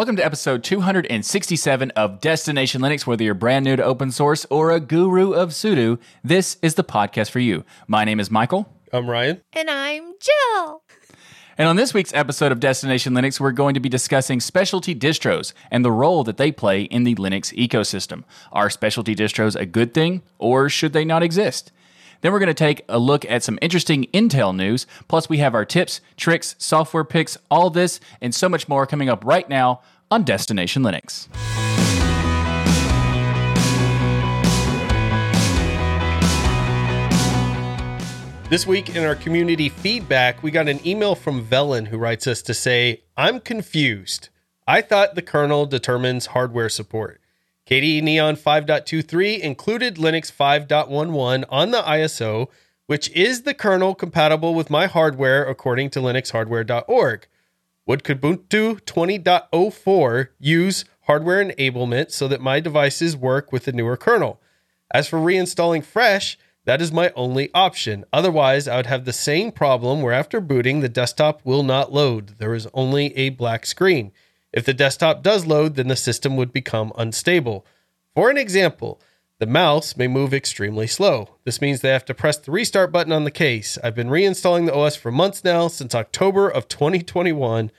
Welcome to episode 267 of Destination Linux. Whether you're brand new to open source or a guru of sudo, this is the podcast for you. My name is Michael. I'm Ryan. And I'm Jill. And on this week's episode of Destination Linux, we're going to be discussing specialty distros and the role that they play in the Linux ecosystem. Are specialty distros a good thing, or should they not exist? Then we're going to take a look at some interesting Intel news. Plus, we have our tips, tricks, software picks, all this, and so much more coming up right now on Destination Linux. This week in our community feedback, we got an email from Velen who writes us to say, I'm confused. I thought the kernel determines hardware support. KDE Neon 5.23 included Linux 5.11 on the ISO, which is the kernel compatible with my hardware according to linuxhardware.org. Would Kubuntu 20.04 use hardware enablement so that my devices work with the newer kernel? As for reinstalling fresh, that is my only option. Otherwise, I would have the same problem where after booting, the desktop will not load. There is only a black screen. If the desktop does load, then the system would become unstable. For an example, the mouse may move extremely slow. This means they have to press the restart button on the case. I've been reinstalling the OS for months now, since October of 2021.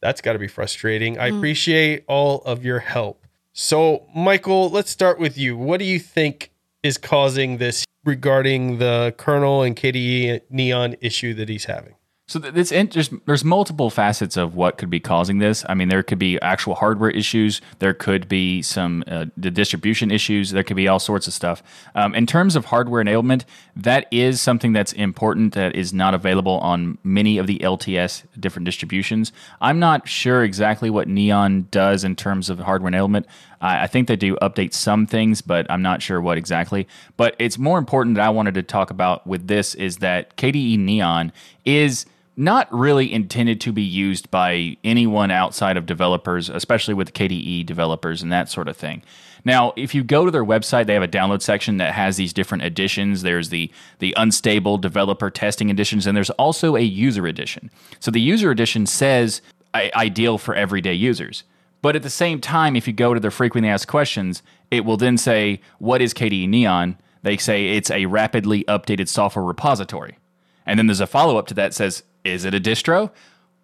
That's got to be frustrating. I hmm. appreciate all of your help. So, Michael, let's start with you. What do you think is causing this regarding the kernel and KDE Neon issue that he's having? So th- it's in, there's, there's multiple facets of what could be causing this. I mean, there could be actual hardware issues. There could be some uh, the distribution issues. There could be all sorts of stuff. Um, in terms of hardware enablement, that is something that's important that is not available on many of the LTS different distributions. I'm not sure exactly what Neon does in terms of hardware enablement. I, I think they do update some things, but I'm not sure what exactly. But it's more important that I wanted to talk about with this is that KDE Neon is not really intended to be used by anyone outside of developers, especially with KDE developers and that sort of thing. Now, if you go to their website, they have a download section that has these different editions. There's the the unstable developer testing editions, and there's also a user edition. So the user edition says ideal for everyday users. But at the same time, if you go to their frequently asked questions, it will then say, What is KDE Neon? They say it's a rapidly updated software repository. And then there's a follow up to that says, Is it a distro?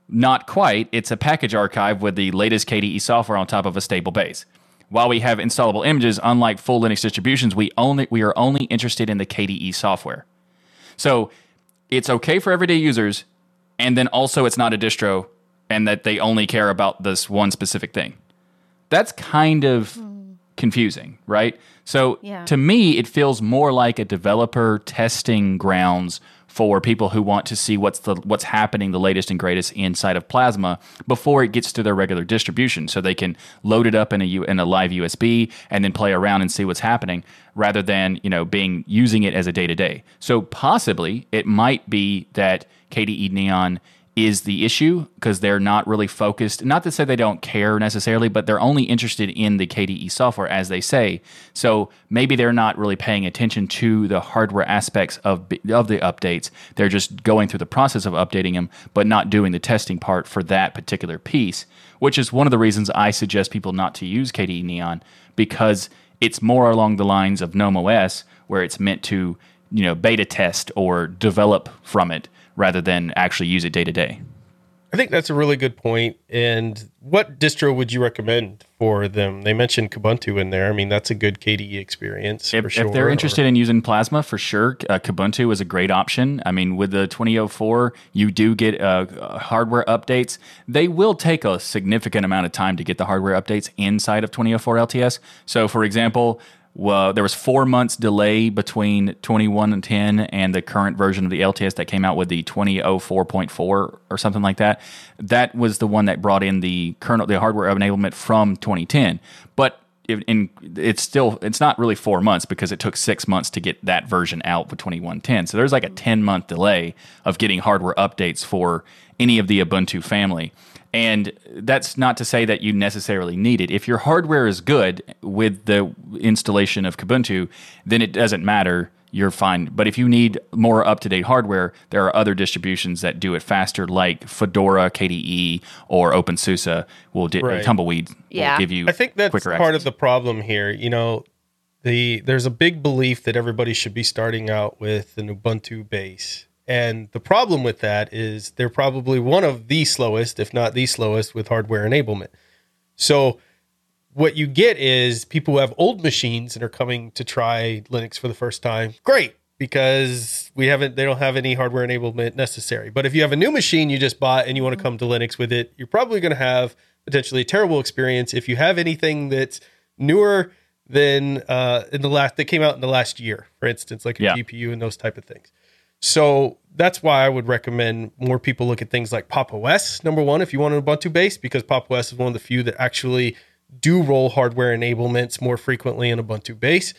Not quite. It's a package archive with the latest KDE software on top of a stable base. While we have installable images, unlike full Linux distributions, we only we are only interested in the KDE software. So it's okay for everyday users, and then also it's not a distro, and that they only care about this one specific thing. That's kind of hmm. confusing, right? So Yeah. to me, it feels more like a developer testing grounds for people who want to see what's the what's happening, the latest and greatest inside of Plasma before it gets to their regular distribution, so they can load it up in a U, in a live USB and then play around and see what's happening, rather than you know being using it as a day to day. So possibly it might be that KDE Neon is the issue because they're not really focused. Not to say they don't care necessarily, but they're only interested in the KDE software, as they say. So maybe they're not really paying attention to the hardware aspects of of the updates. They're just going through the process of updating them, but not doing the testing part for that particular piece. Which is one of the reasons I suggest people not to use KDE Neon because it's more along the lines of GNOME OS, where it's meant to you know beta test or develop from it rather than actually use it day to day. I think that's a really good point. And what distro would you recommend for them? They mentioned Kubuntu in there. I mean, that's a good KDE experience If, for sure. if they're interested in using Plasma, for sure, uh, Kubuntu is a great option. I mean, with the 2004, you do get uh, uh, hardware updates. They will take a significant amount of time to get the hardware updates inside of 2004 LTS. So, for example, well, there was four months delay between 21 and 10 and the current version of the LTS that came out with the 2004.4 or something like that. That was the one that brought in the kernel, the hardware enablement from 2010. But if- in it's still it's not really four months because it took six months to get that version out with 2110. So there's like a 10 month delay of getting hardware updates for any of the Ubuntu family. And that's not to say that you necessarily need it. If your hardware is good with the installation of Kubuntu, then it doesn't matter you're fine. But if you need more up to date hardware, there are other distributions that do it faster, like Fedora, KDE, or OpenSUSE will di- Right. Tumbleweed Yeah. will give you. I think that's quicker part access. of the problem here. You know, the there's a big belief that everybody should be starting out with an Ubuntu base. And the problem with that is they're probably one of the slowest, if not the slowest, with hardware enablement. So what you get is people who have old machines and are coming to try Linux for the first time. Great, because we haven't they don't have any hardware enablement necessary. But if you have a new machine you just bought and you want to come to Linux with it, you're probably going to have potentially a terrible experience if you have anything that's newer than uh, in the last that came out in the last year, for instance, like a Yeah. GPU and those type of things. So that's why I would recommend more people look at things like Pop OS, number one, if you want an Ubuntu base, because Pop OS is one of the few that actually do roll hardware enablements more frequently in Ubuntu base.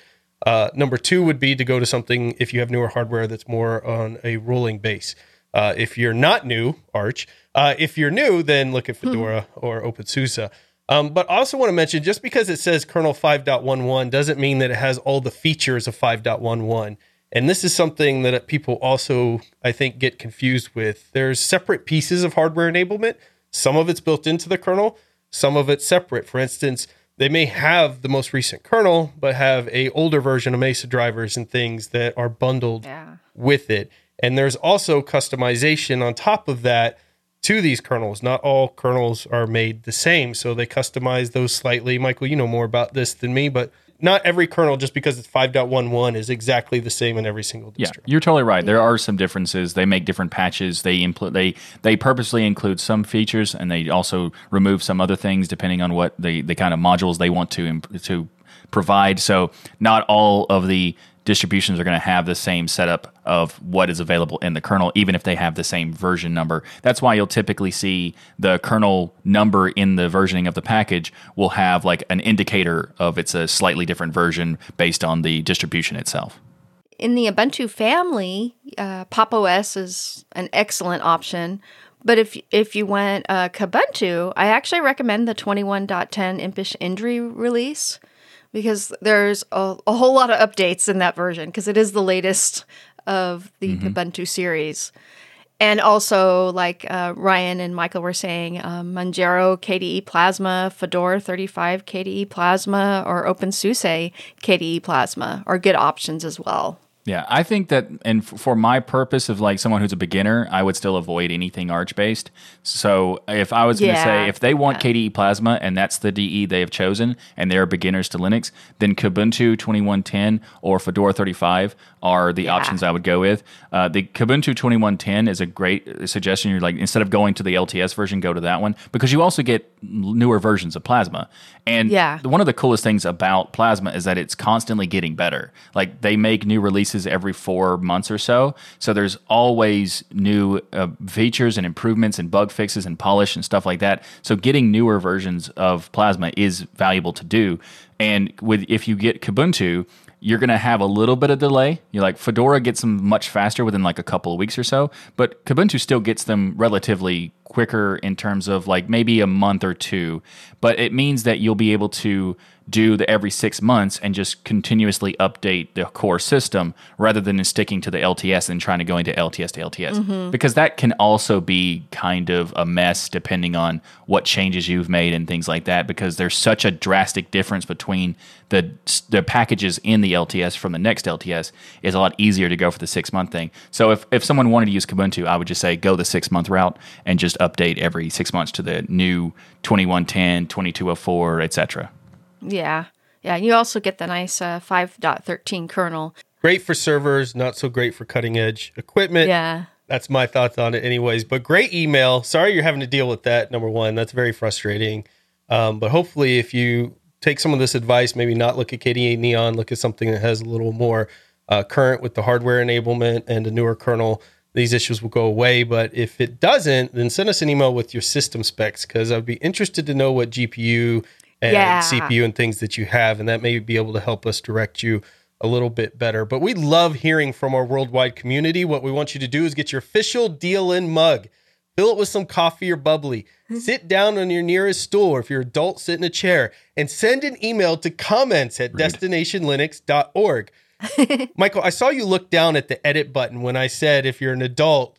Uh, number two would be to go to something if you have newer hardware that's more on a rolling base. Uh, if you're not new, Arch, uh, if you're new, then look at Fedora or OpenSUSE. Um, but I also want to mention just because it says kernel 5.11 doesn't mean that it has all the features of 5.11. And this is something that people also, I think, get confused with. There's separate pieces of hardware enablement. Some of it's built into the kernel, some of it's separate. For instance, they may have the most recent kernel, but have a older version of Mesa drivers and things that are bundled Yeah. with it. And there's also customization on top of that to these kernels. Not all kernels are made the same, so they customize those slightly. Michael, you know more about this than me, but not every kernel just because it's 5.11 is exactly the same in every single Yeah, you're totally right. There are some differences. They make different patches. They impl- they they purposely include some features, and they also remove some other things depending on what the the kind of modules they want to imp- to provide. So not all of the distributions are going to have the same setup of what is available in the kernel, even if they have the same version number. That's why you'll typically see the kernel number in the versioning of the package will have like an indicator of it's a slightly different version based on the distribution itself. in the Ubuntu family, uh, Pop OS is an excellent option. But if if you went uh, Kubuntu, I actually recommend the 21.10 Impish Indri release because there's a, a whole lot of updates in that version because it is the latest of the Ubuntu series. And also, like uh, Ryan and Michael were saying, um, Manjaro KDE Plasma, Fedora 35 KDE Plasma, or OpenSUSE KDE Plasma are good options as well. Yeah, I think that, and for my purpose of like someone who's a beginner, I would still avoid anything Arch based. So if I was going to Yeah, say, if they want KDE Plasma and that's the DE they have chosen, and they're beginners to Linux, then Kubuntu 2110 or Fedora 35 are the options I would go with. Uh, the Kubuntu 2110 is a great suggestion. You're like, instead of going to the LTS version, go to that one because you also get newer versions of Plasma. And Yeah. one of the coolest things about Plasma is that it's constantly getting better. Like they make new releases every four months or so. So there's always new uh, features and improvements and bug fixes and polish and stuff like that. So getting newer versions of Plasma is valuable to do. And with if you get Kubuntu, you're going to have a little bit of delay. You're like Fedora gets them much faster within like a couple of weeks or so, but Kubuntu still gets them relatively quicker in terms of like maybe a month or two. But it means that you'll be able to do the every six months and just continuously update the core system rather than sticking to the LTS and trying to go into LTS to LTS. Mm-hmm. Because that can also be kind of a mess depending on what changes you've made and things like that. Because there's such a drastic difference between the the packages in the LTS from the next LTS is a lot easier to go for the six month thing. So if, if someone wanted to use Kubuntu, I would just say go the six month route and just update every six months to the new 2110, 2204, etc. Yeah. Yeah. And you also get the nice uh, 5.13 kernel. Great for servers, not so great for cutting edge equipment. Yeah. That's my thoughts on it, anyways. But great email. Sorry you're having to deal with that. Number one, that's very frustrating. Um, but hopefully, if you take some of this advice, maybe not look at KDE Neon, look at something that has a little more uh, current with the hardware enablement and a newer kernel. These issues will go away. But if it doesn't, then send us an email with your system specs because I'd be interested to know what GPU and Yeah. CPU and things that you have, and that may be able to help us direct you a little bit better. But we love hearing from our worldwide community. What we want you to do is get your official DLN mug, fill it with some coffee or bubbly, mm-hmm. sit down on your nearest stool, or if you're adult, sit in a chair, and send an email to comments at destinationlinux.org. Michael, I saw you look down at the edit button when I said if you're an adult,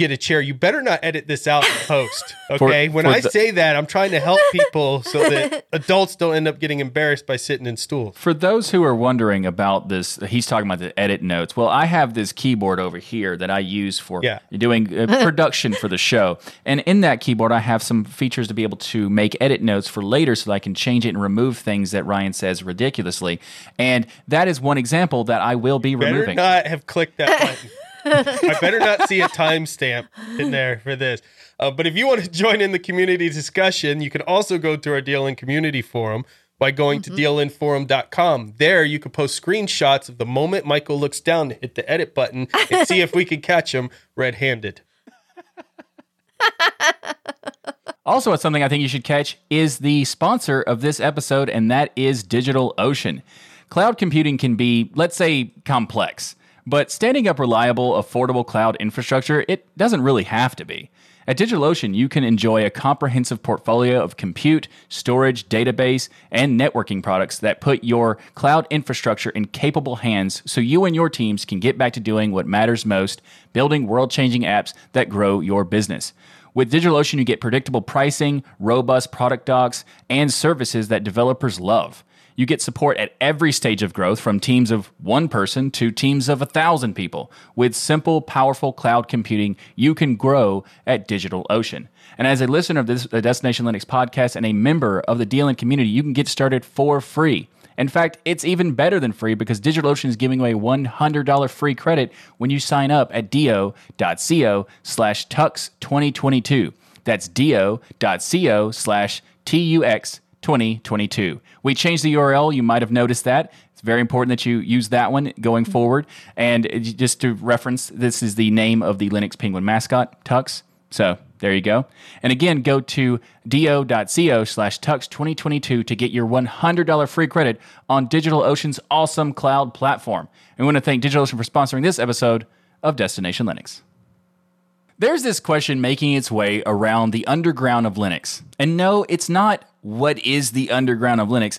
get a chair. You better not edit this out in post. Okay. For- when for I the- say that, I'm trying to help people so that adults don't end up getting embarrassed by sitting in stools. For those who are wondering about this, he's talking about the edit notes. Well, I have this keyboard over here that I use for Yeah. doing uh, production for the show. And in that keyboard, I have some features to be able to make edit notes for later so that I can change it and remove things that Ryan says ridiculously. And that is one example that I will be Better removing. not have clicked that button. I better not see a timestamp in there for this. Uh, but if you want to join in the community discussion, you can also go to our DLN community forum by going to dlnforum.com. There, you can post screenshots of the moment Michael looks down to hit the edit button and see if we can catch him red handed. Also, it's something I think you should catch is the sponsor of this episode, and that is DigitalOcean. Cloud computing can be, let's say, complex, but standing up reliable, affordable cloud infrastructure, it doesn't really have to be. At DigitalOcean, you can enjoy a comprehensive portfolio of compute, storage, database, and networking products that put your cloud infrastructure in capable hands so you and your teams can get back to doing what matters most building world changing apps that grow your business. With DigitalOcean, you get predictable pricing, robust product docs, and services that developers love. You get support at every stage of growth from teams of one person to teams of a thousand people. With simple, powerful cloud computing, you can grow at DigitalOcean. And as a listener of this the Destination Linux podcast and a member of the DLN community, you can get started for free. In fact, it's even better than free because DigitalOcean is giving away $100 free credit when you sign up at do.co slash tux2022. That's do.co slash tux 2022. We changed the URL. You might have noticed that. It's very important that you use that one going mm-hmm. forward. And just to reference, this is the name of the Linux Penguin mascot, Tux. So there you go. And again, go to do.co slash tux2022 to get your $100 free credit on DigitalOcean's awesome cloud platform. And we want to thank DigitalOcean for sponsoring this episode of Destination Linux. There's this question making its way around the underground of Linux. And no, it's not what is the underground of Linux.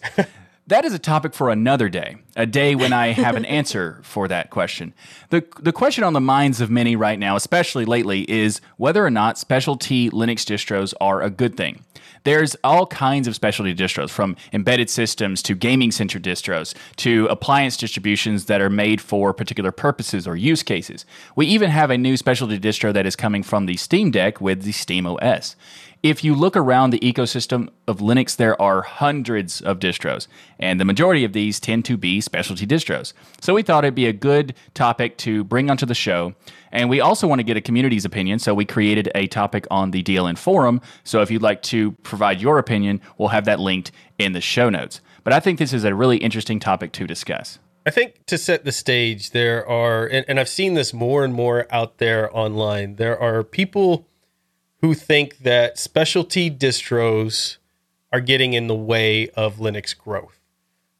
That is a topic for another day, a day when I have an answer for that question. The, the question on the minds of many right now, especially lately, is whether or not specialty Linux distros are a good thing. There's all kinds of specialty distros, from embedded systems to gaming center distros to appliance distributions that are made for particular purposes or use cases. We even have a new specialty distro that is coming from the Steam Deck with the Steam OS. If you look around the ecosystem of Linux, there are hundreds of distros, and the majority of these tend to be specialty distros. So we thought it'd be a good topic to bring onto the show. And we also want to get a community's opinion, so we created a topic on the DLN forum. So if you'd like to provide your opinion, we'll have that linked in the show notes. But I think this is a really interesting topic to discuss. I think to set the stage, there are, and, and I've seen this more and more out there online, there are people who think that specialty distros are getting in the way of Linux growth.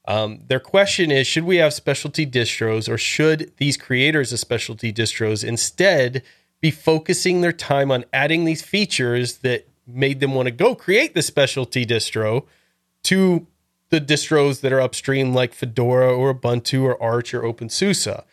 Um, their question is Should we have specialty distros, or should these creators of specialty distros instead be focusing their time on adding these features that made them want to go create the specialty distro to the distros that are upstream, like Fedora or Ubuntu or Arch or OpenSUSE?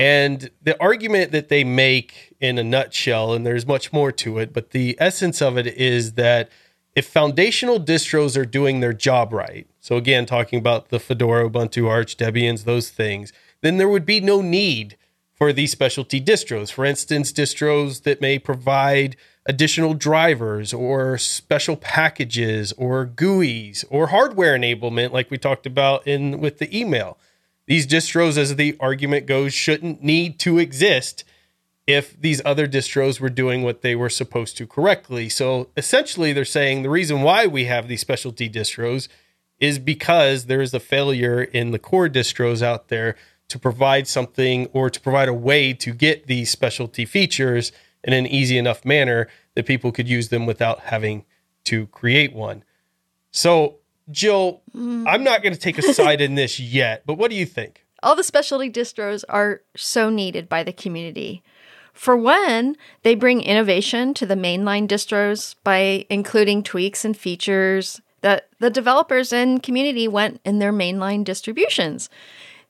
And the argument that they make in a nutshell, and there's much more to it, but the essence of it is that if foundational distros are doing their job right, so again, talking about the Fedora, Ubuntu, Arch, Debians, those things, then there would be no need for these specialty distros. For instance, distros that may provide additional drivers or special packages or GUIs or hardware enablement, like we talked about in with the email. These distros, as the argument goes, shouldn't need to exist if these other distros were doing what they were supposed to correctly. So essentially, they're saying the reason why we have these specialty distros is because there is a failure in the core distros out there to provide something or to provide a way to get these specialty features in an easy enough manner that people could use them without having to create one. So, Jill, mm. I'm not going to take a side in this yet, but what do you think? All the specialty distros are so needed by the community. For one, they bring innovation to the mainline distros by including tweaks and features that the developers and community want in their mainline distributions.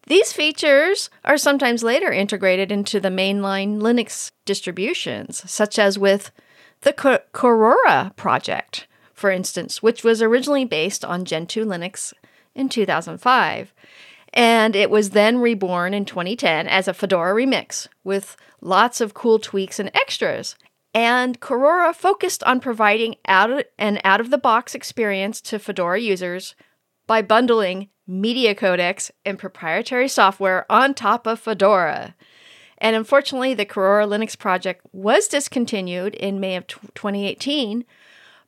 These features are sometimes later integrated into the mainline Linux distributions, such as with the Korora project, for instance, which was originally based on Gentoo Linux in 2005. And it was then reborn in 2010 as a Fedora remix with lots of cool tweaks and extras. And Korora focused on providing out an out of the box experience to Fedora users by bundling media codecs and proprietary software on top of Fedora. And unfortunately, the Korora Linux project was discontinued in May of 2018.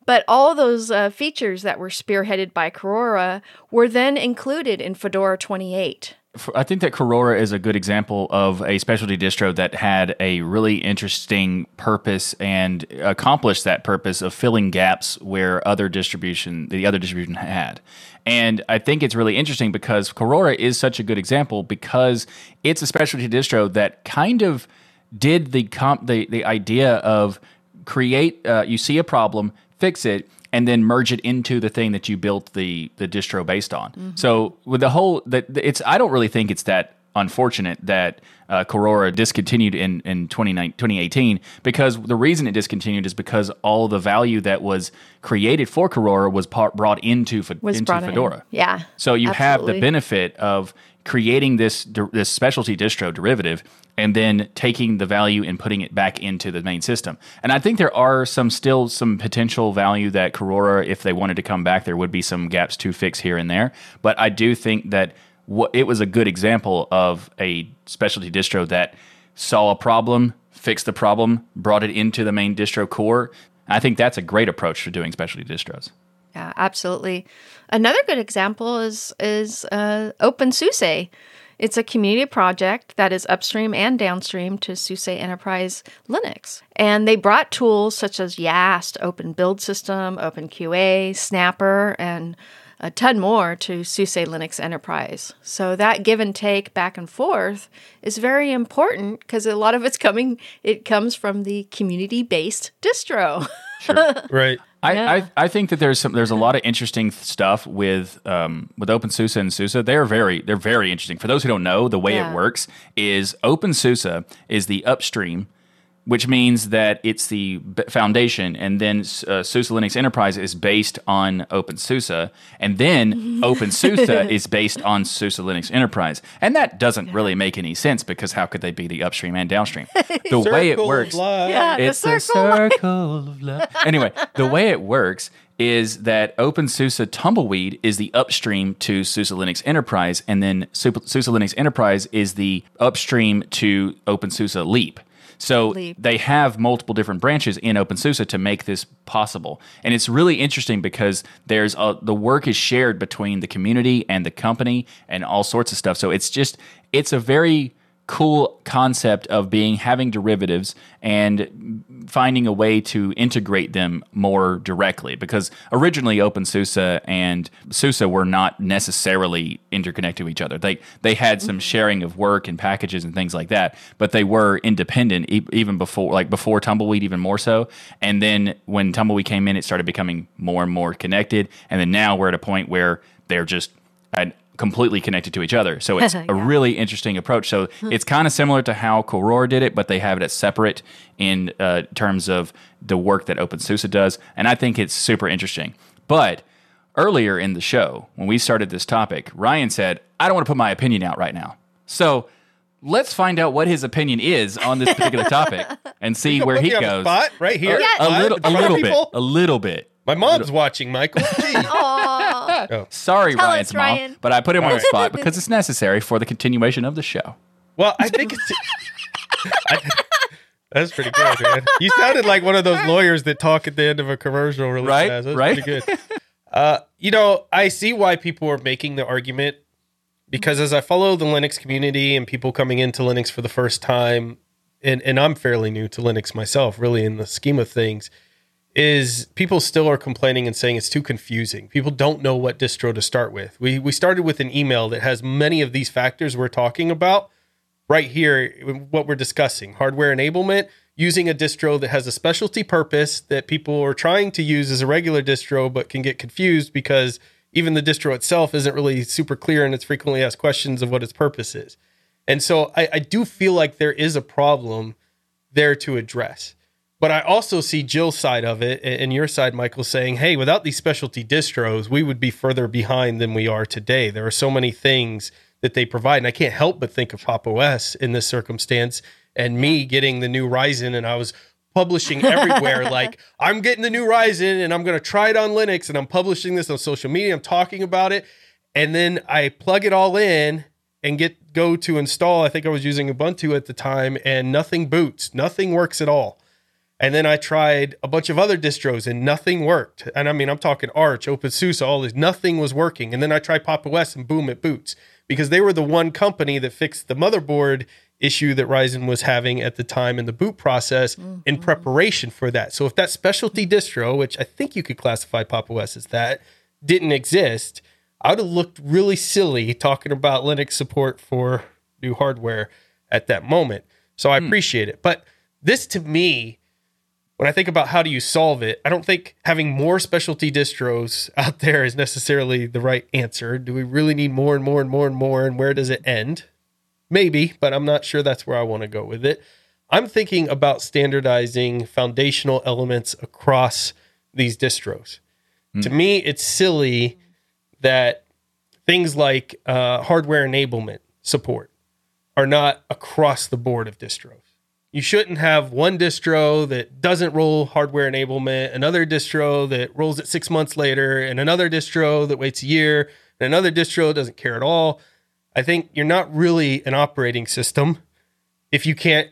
But all those uh, features that were spearheaded by Korora were then included in Fedora 28. I think that Korora is a good example of a specialty distro that had a really interesting purpose and accomplished that purpose of filling gaps where other distribution the other distribution had. And I think it's really interesting because Korora is such a good example because it's a specialty distro that kind of did the comp the, the idea of create uh, you see a problem, fix it, and then merge it into the thing that you built the the distro based on. Mm-hmm. So with the whole that it's I don't really think it's that unfortunate that uh, Korora discontinued in in 2018 because the reason it discontinued is because all the value that was created for Korora was part, brought into was into Fedora. In. Yeah. So you absolutely. have the benefit of creating this this specialty distro derivative and then taking the value and putting it back into the main system. And I think there are some still some potential value that Korora, if they wanted to come back, there would be some gaps to fix here and there. But I do think that what it was a good example of a specialty distro that saw a problem, fixed the problem, brought it into the main distro core. I think that's a great approach for doing specialty distros. Yeah, absolutely. Another good example is is uh, OpenSUSE. It's a community project that is upstream and downstream to SUSE Enterprise Linux. And they brought tools such as YaST, Open Build System, OpenQA, Snapper, and a ton more to SUSE Linux Enterprise. So that give and take back and forth is very important because a lot of it's coming it comes from the community-based distro. Sure. right. I, yeah. I, I think that there's some there's a lot of interesting stuff with um, with OpenSUSE and SUSE. They're very they're very interesting. For those who don't know, the way yeah. it works is OpenSUSE is the upstream which means that it's the foundation, and then uh, SUSE Linux Enterprise is based on OpenSUSE, and then OpenSUSE is based on SUSE Linux Enterprise, and that doesn't really make any sense because how could they be the upstream and downstream? The way it works, yeah, it's the circle. a circle of love. anyway, the way it works is that OpenSUSE Tumbleweed is the upstream to SUSE Linux Enterprise, and then SUSE Linux Enterprise is the upstream to OpenSUSE Leap. So Leap. they have multiple different branches in OpenSUSE to make this possible. And it's really interesting because there's a, the work is shared between the community and the company and all sorts of stuff. So it's just it's a very cool concept of being having derivatives and finding a way to integrate them more directly because originally OpenSUSE and SUSE were not necessarily interconnected to each other. They they had some mm-hmm. sharing of work and packages and things like that, but they were independent e- even before like before Tumbleweed even more so. And then when Tumbleweed came in, it started becoming more and more connected. And then now we're at a point where they're just an completely connected to each other. So it's yeah. a really interesting approach. So it's kind of similar to how Korora did it, but they have it as separate in uh, terms of the work that OpenSUSE does. And I think it's super interesting. But earlier in the show, when we started this topic, Ryan said, I don't want to put my opinion out right now. So let's find out what his opinion is on this particular topic and see where he goes. spot right here. A, a little, a little bit. A little bit. My mom's watching, Michael. oh. Sorry, Tell Ryan's us, mom, Ryan. but I put him on the spot because it's necessary for the continuation of the show. Well, I think it's. I, that's pretty good, man. You sounded like one of those lawyers that talk at the end of a commercial really right? fast. That's right? pretty good. Uh, you know, I see why people are making the argument because as I follow the Linux community and people coming into Linux for the first time, and, and I'm fairly new to Linux myself, really, in the scheme of things – is people still are complaining and saying it's too confusing. People don't know what distro to start with. We we started with an email that has many of these factors we're talking about right here what we're discussing. Hardware enablement, using a distro that has a specialty purpose that people are trying to use as a regular distro but can get confused because even the distro itself isn't really super clear and it's frequently asked questions of what its purpose is. And so I, I do feel like there is a problem there to address. But I also see Jill's side of it and your side, Michael, saying, hey, without these specialty distros, we would be further behind than we are today. There are so many things that they provide. And I can't help but think of Pop OS in this circumstance and me getting the new Ryzen. And I was publishing everywhere like, I'm getting the new Ryzen and I'm going to try it on Linux. And I'm publishing this on social media. I'm talking about it. And then I plug it all in and get go to install. I think I was using Ubuntu at the time and nothing boots, nothing works at all. And then I tried a bunch of other distros and nothing worked. And I mean, I'm talking Arch, OpenSUSE, all this, nothing was working. And then I tried Pop OS and boom, it boots because they were the one company that fixed the motherboard issue that Ryzen was having at the time in the boot process mm-hmm. in preparation for that. So if that specialty distro, which I think you could classify Pop OS as that, didn't exist, I would have looked really silly talking about Linux support for new hardware at that moment. So I mm. appreciate it. But this to me when I think about how do you solve it, I don't think having more specialty distros out there is necessarily the right answer. Do we really need more and more and more and more? And where does it end? Maybe, but I'm not sure that's where I want to go with it. I'm thinking about standardizing foundational elements across these distros. Mm. To me, it's silly that things like uh, hardware enablement support are not across the board of distros you shouldn't have one distro that doesn't roll hardware enablement, another distro that rolls it six months later, and another distro that waits a year, and another distro doesn't care at all. I think you're not really an operating system if you can't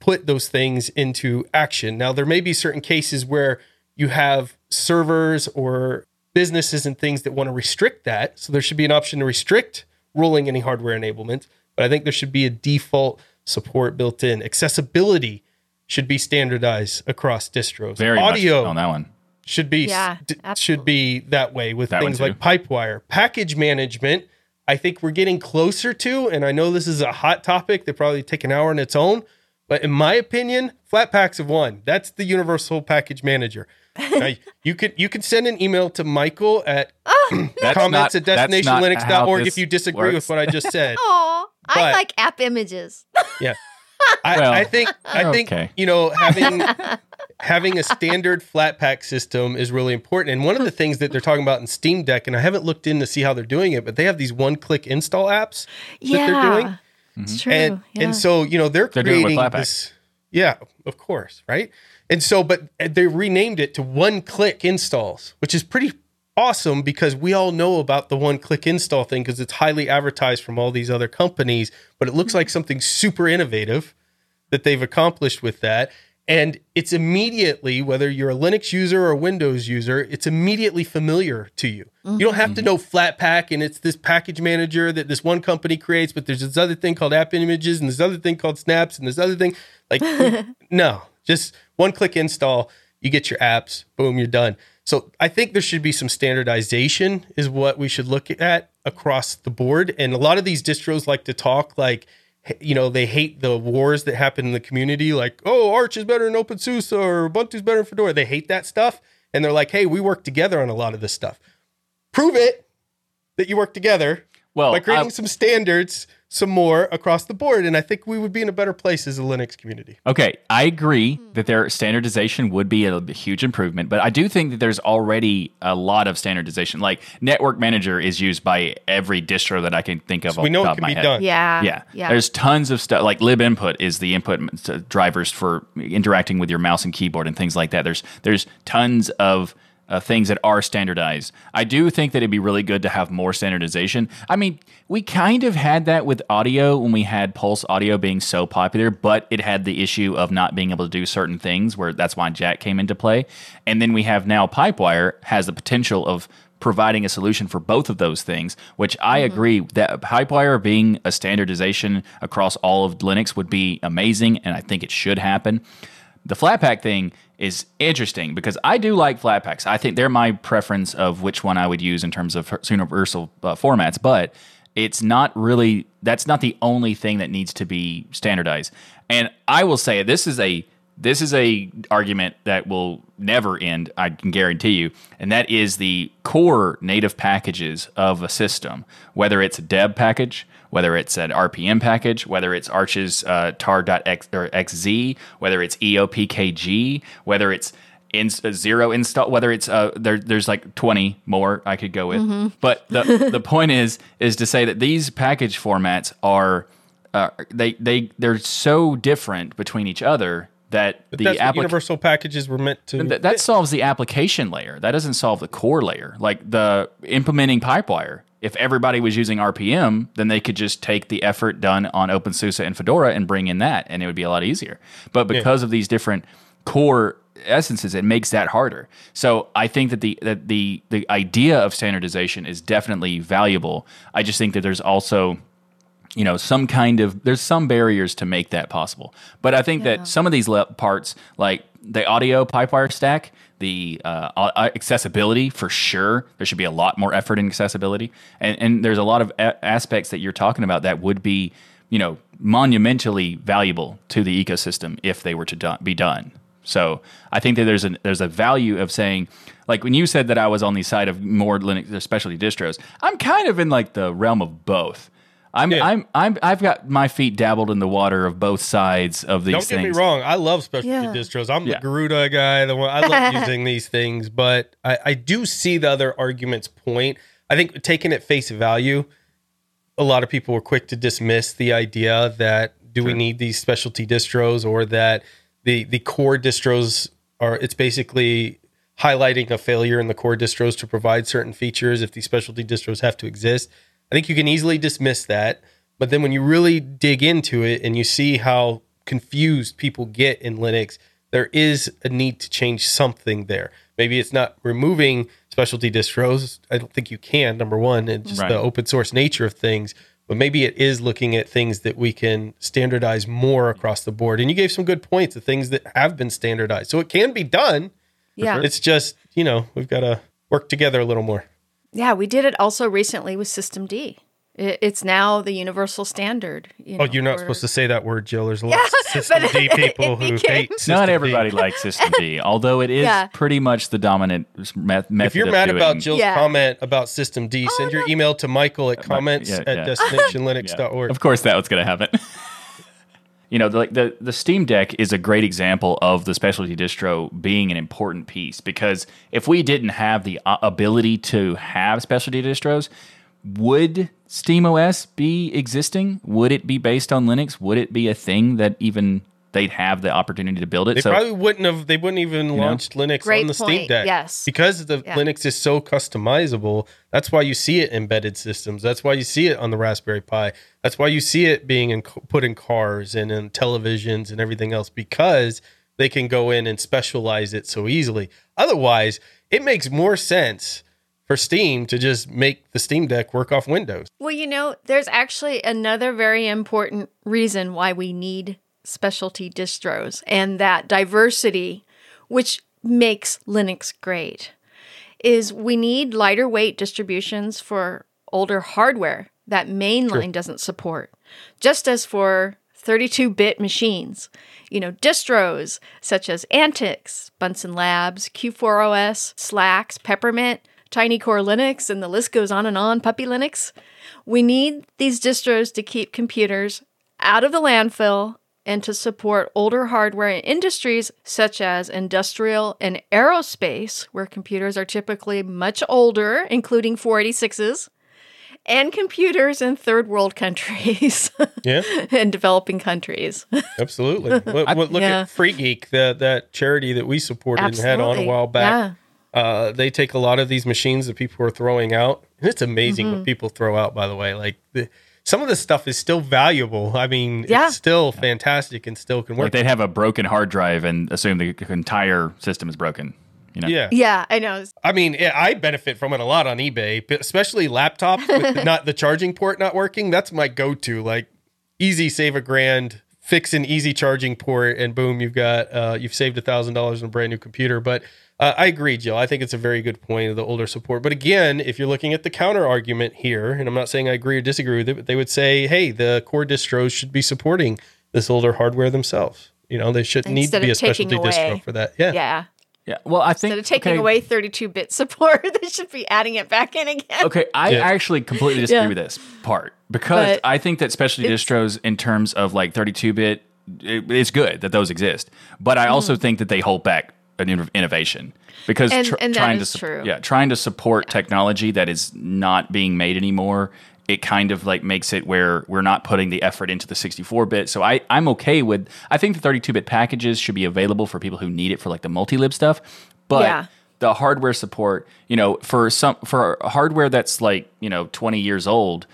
put those things into action. Now, there may be certain cases where you have servers or businesses and things that want to restrict that. So there should be an option to restrict rolling any hardware enablement. But I think there should be a default support built in. Accessibility should be standardized across distros. Very audio on that one should be yeah, d- should be that way with that things like Pipewire. Package management, I think we're getting closer to, and I know this is a hot topic that probably take an hour on its own, but in my opinion, Flatpaks have won. That's the universal package manager. now, you could you could send an email to Michael at oh. comments not, at destinationlinux.org if you disagree works. with what I just said. But, I like app images. yeah. I, well, I, think I think okay. you know having having a standard Flatpak system is really important. And one of the things that they're talking about in Steam Deck, and I haven't looked in to see how they're doing it, but they have these one-click install apps yeah, that they're doing. Mm-hmm. It's true. And yeah. and so you know they're, they're creating this. Yeah, of course, right. And so, but they renamed it to one-click installs, which is pretty awesome because we all know about the one click install thing because it's highly advertised from all these other companies, but it looks like something super innovative that they've accomplished with that. And it's immediately, whether you're a Linux user or a Windows user, it's immediately familiar to you. Mm-hmm. You don't have to mm-hmm. know Flatpak and it's this package manager that this one company creates, but there's this other thing called app images and this other thing called snaps and this other thing. Like, no, just one click install, you get your apps, boom, you're done. So I think there should be some standardization is what we should look at across the board. And a lot of these distros like to talk like, you know, they hate the wars that happen in the community, like, oh, Arch is better than OpenSUSE or Ubuntu's better than Fedora. They hate that stuff. And they're like, hey, we work together on a lot of this stuff. Prove it that you work together well, by creating some standards some more across the board. And I think we would be in a better place as a Linux community. Okay. I agree that their standardization would be a, huge improvement, but I do think that there's already a lot of standardization. Like Network Manager is used by every distro that I can think of. So we know it can be head. done. Yeah. yeah. Yeah. There's tons of stuff like libinput is the input drivers for interacting with your mouse and keyboard and things like that. There's, there's tons of uh, things that are standardized. I do think that it'd be really good to have more standardization. I mean, we kind of had that with audio when we had Pulse Audio being so popular, but it had the issue of not being able to do certain things where that's why Jack came into play. And then we have now Pipewire has the potential of providing a solution for both of those things, which I mm-hmm. agree that Pipewire being a standardization across all of Linux would be amazing, and I think it should happen. The Flatpak thing is interesting because I do like Flatpaks. I think they're my preference of which one I would use in terms of universal uh, formats, but it's not really that's not the only thing that needs to be standardized. And I will say this is a this is a argument that will never end. I can guarantee you, and that is the core native packages of a system, whether it's a deb package, whether it's an RPM package, whether it's Arch's uh, tar.x or xz, whether it's EOPKG, whether it's in, uh, zero install, whether it's uh, there, there's like 20 more I could go with. But the the point is is to say that these package formats are uh, they they they're so different between each other that But the that's what universal packages were meant to. that, that solves the application layer. That doesn't solve the core layer. Like the implementing Pipewire. If everybody was using RPM, then they could just take the effort done on OpenSUSE and Fedora and bring in that, and it would be a lot easier. But because of these different core essences, it makes that harder. So I think that the that the the idea of standardization is definitely valuable. I just think that there's also you know some kind of there's some barriers to make that possible. But i think that some of these le- parts like the audio pipewire stack the uh, uh, accessibility for sure there should be a lot more effort in accessibility. And, and there's a lot of a- aspects that you're talking about that would be you know monumentally valuable to the ecosystem if they were to do- be done. So I think that there's a there's a value of saying, like when you said that I was on the side of more Linux or specialty distros, I'm kind of in like the realm of both. I'm Yeah. I'm I'm I've got my feet dabbled in the water of both sides of these things. Don't get things. me wrong. I love specialty Yeah. distros. I'm Yeah. the Garuda guy. The one I love using these things, but I, I do see the other argument's point. I think taking at face value, a lot of people were quick to dismiss the idea that do we need these specialty distros or that the the core distros are it's basically highlighting a failure in the core distros to provide certain features if these specialty distros have to exist. I think you can easily dismiss that, but then when you really dig into it and you see how confused people get in Linux, there is a need to change something there. Maybe it's not removing specialty distros. I don't think you can, number one, and just Right. the open source nature of things. But maybe it is looking at things that we can standardize more across the board. And you gave some good points of things that have been standardized. So it can be done. Yeah. It's just, you know, we've got to work together a little more. Yeah, we did it also recently with System D. It's now the universal standard. You Oh, you're not for- supposed to say that word, Jill. There's a lot of System D people who became- hate System Not D. everybody likes System D, although it is Yeah. pretty much the dominant met- method. If you're of mad doing- about Jill's Yeah. comment about System D, Oh, send your email to Michael at uh, comments yeah, at yeah. destinationlinux.org. Of course, that was going to happen. You know, the, like the the Steam Deck is a great example of the specialty distro being an important piece because if we didn't have the ability to have specialty distros, would SteamOS be existing? Would it be based on Linux? Would it be a thing that even they'd have the opportunity to build it? They so probably wouldn't have. They wouldn't even launched Linux Great on the Steam Deck. yes. because the Yeah. Linux is so customizable. That's why you see it embedded systems. That's why you see it on the Raspberry Pi. That's why you see it being in, put in cars and in televisions and everything else because they can go in and specialize it so easily. Otherwise, it makes more sense for Steam to just make the Steam Deck work off Windows. Well, you know, there's actually another very important reason why we need specialty distros and that diversity, which makes Linux great, is we need lighter weight distributions for older hardware that mainline doesn't support, just as for 32 bit machines. You know, distros such as Antix, Bunsen Labs, Q4OS, Slax, Peppermint, Tiny Core Linux, and the list goes on and on, Puppy Linux. We need these distros to keep computers out of the landfill and to support older hardware in industries such as industrial and aerospace, where computers are typically much older, including 486s, and computers in third world countries Yeah, and developing countries. absolutely. look look Yeah. at Free Geek, the, that charity that we supported and had on a while back. Yeah. uh, they take a lot of these machines that people are throwing out, and it's amazing Mm-hmm. what people throw out. By the way, like the, some of this stuff is still valuable. I mean, Yeah. it's still fantastic and still can work. like they'd have a broken hard drive and assume the entire system is broken. You know? yeah. Yeah, I know. I mean, yeah, I benefit from it a lot on eBay, but especially laptops with not the charging port not working. That's my go-to. Like, easy save a grand, fix an easy charging port, and boom, you've got uh, you've saved a thousand dollars on a brand new computer. But uh, I agree, Jill. I think it's a very good point of the older support. But again, if you're looking at the counter argument here, and I'm not saying I agree or disagree with it, but they would say, hey, the core distros should be supporting this older hardware themselves. You know, they shouldn't need to be a of taking specialty distro away. for that. Yeah. Yeah. Yeah. Well, I think Instead of taking okay, away 32 bit support, they should be adding it back in again. Okay, I Yeah. actually completely disagree Yeah. with this part because But I think that specialty distros, in terms of like 32 bit, it, it's good that those exist. But I also think that they hold back an inno- innovation because. And- tr- and trying to true. yeah trying to support technology that is not being made anymore. It kind of like makes it where we're not putting the effort into the 64 bit. So I, I'm okay with, I think the 32 bit packages should be available for people who need it for like the multi lib stuff. But Yeah. the hardware support, you know, for some for hardware that's like, you know, 20 years old,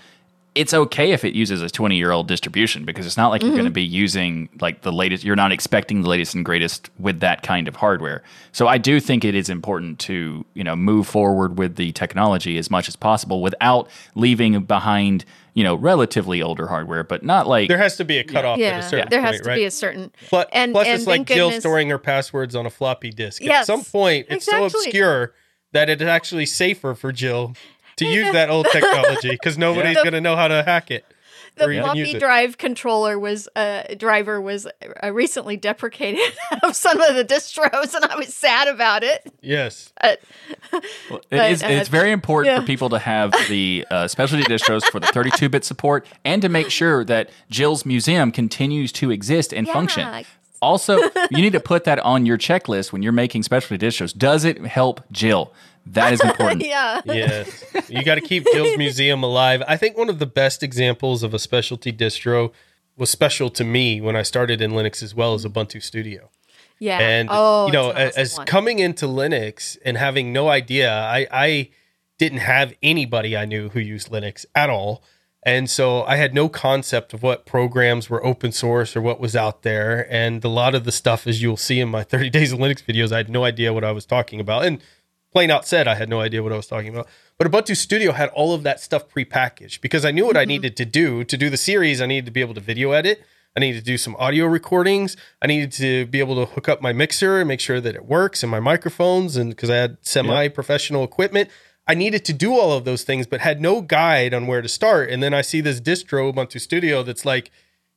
it's okay if it uses a 20 year old distribution because it's not like you're going to mm-hmm. be using like the latest you're not expecting the latest and greatest with that kind of hardware. So I do think it is important to, you know, move forward with the technology as much as possible without leaving behind, you know, relatively older hardware, but not like There has to be a cutoff at a Yeah. certain There point, has to right? be a certain. But and, plus, and it's like Jill goodness- storing her passwords on a floppy disk. yes, At some point, it's so obscure that it is actually safer for Jill to use that old technology because nobody's The- going to know how to hack it. or the even floppy use it. drive controller was uh, driver was uh, recently deprecated of some of the distros, and I was sad about it. Yes. But It But, is- uh, it's very important yeah. for people to have the uh, specialty distros for the 32-bit support and to make sure that Jill's museum continues to exist and Yeah. function. Also, you need to put that on your checklist when you're making specialty distros. Does it help Jill? That is important. yeah, yes. You got to keep Jill's museum alive. I think one of the best examples of a specialty distro was special to me when I started in Linux as well as Ubuntu Studio. yeah. And oh, you know, it's an a- awesome as one. coming into Linux and having no idea, I I didn't have anybody I knew who used Linux at all. And so I had no concept of what programs were open source or what was out there. And a lot of the stuff, as you'll see in my 30 Days of Linux videos, I had no idea what I was talking about. And plain out said, I had no idea what I was talking about. But Ubuntu Studio had all of that stuff prepackaged because I knew what I mm-hmm. needed to do. To do the series, I needed to be able to video edit. I needed to do some audio recordings. I needed to be able to hook up my mixer and make sure that it works and my microphones. And because I had semi professional equipment, I needed to do all of those things, but had no guide on where to start. And then I see this distro, Ubuntu Studio, that's like,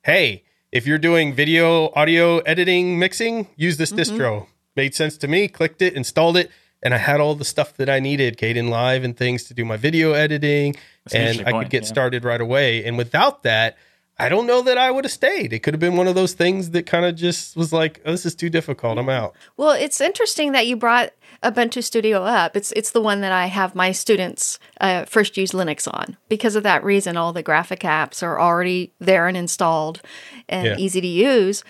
hey, if you're doing video, audio editing, mixing, use this mm-hmm. distro. Made sense to me. Clicked it, installed it, and I had all the stuff that I needed, Kdenlive and things to do my video editing, That's and I point, could get yeah. started right away. And without that, I don't know that I would have stayed. It could have been one of those things that kind of just was like, oh, this is too difficult. I'm out. Well, it's interesting that you brought Ubuntu Studio up. It's it's the one that I have my students uh, first use Linux on because of that reason. All the graphic apps are already there and installed and Yeah. easy to use.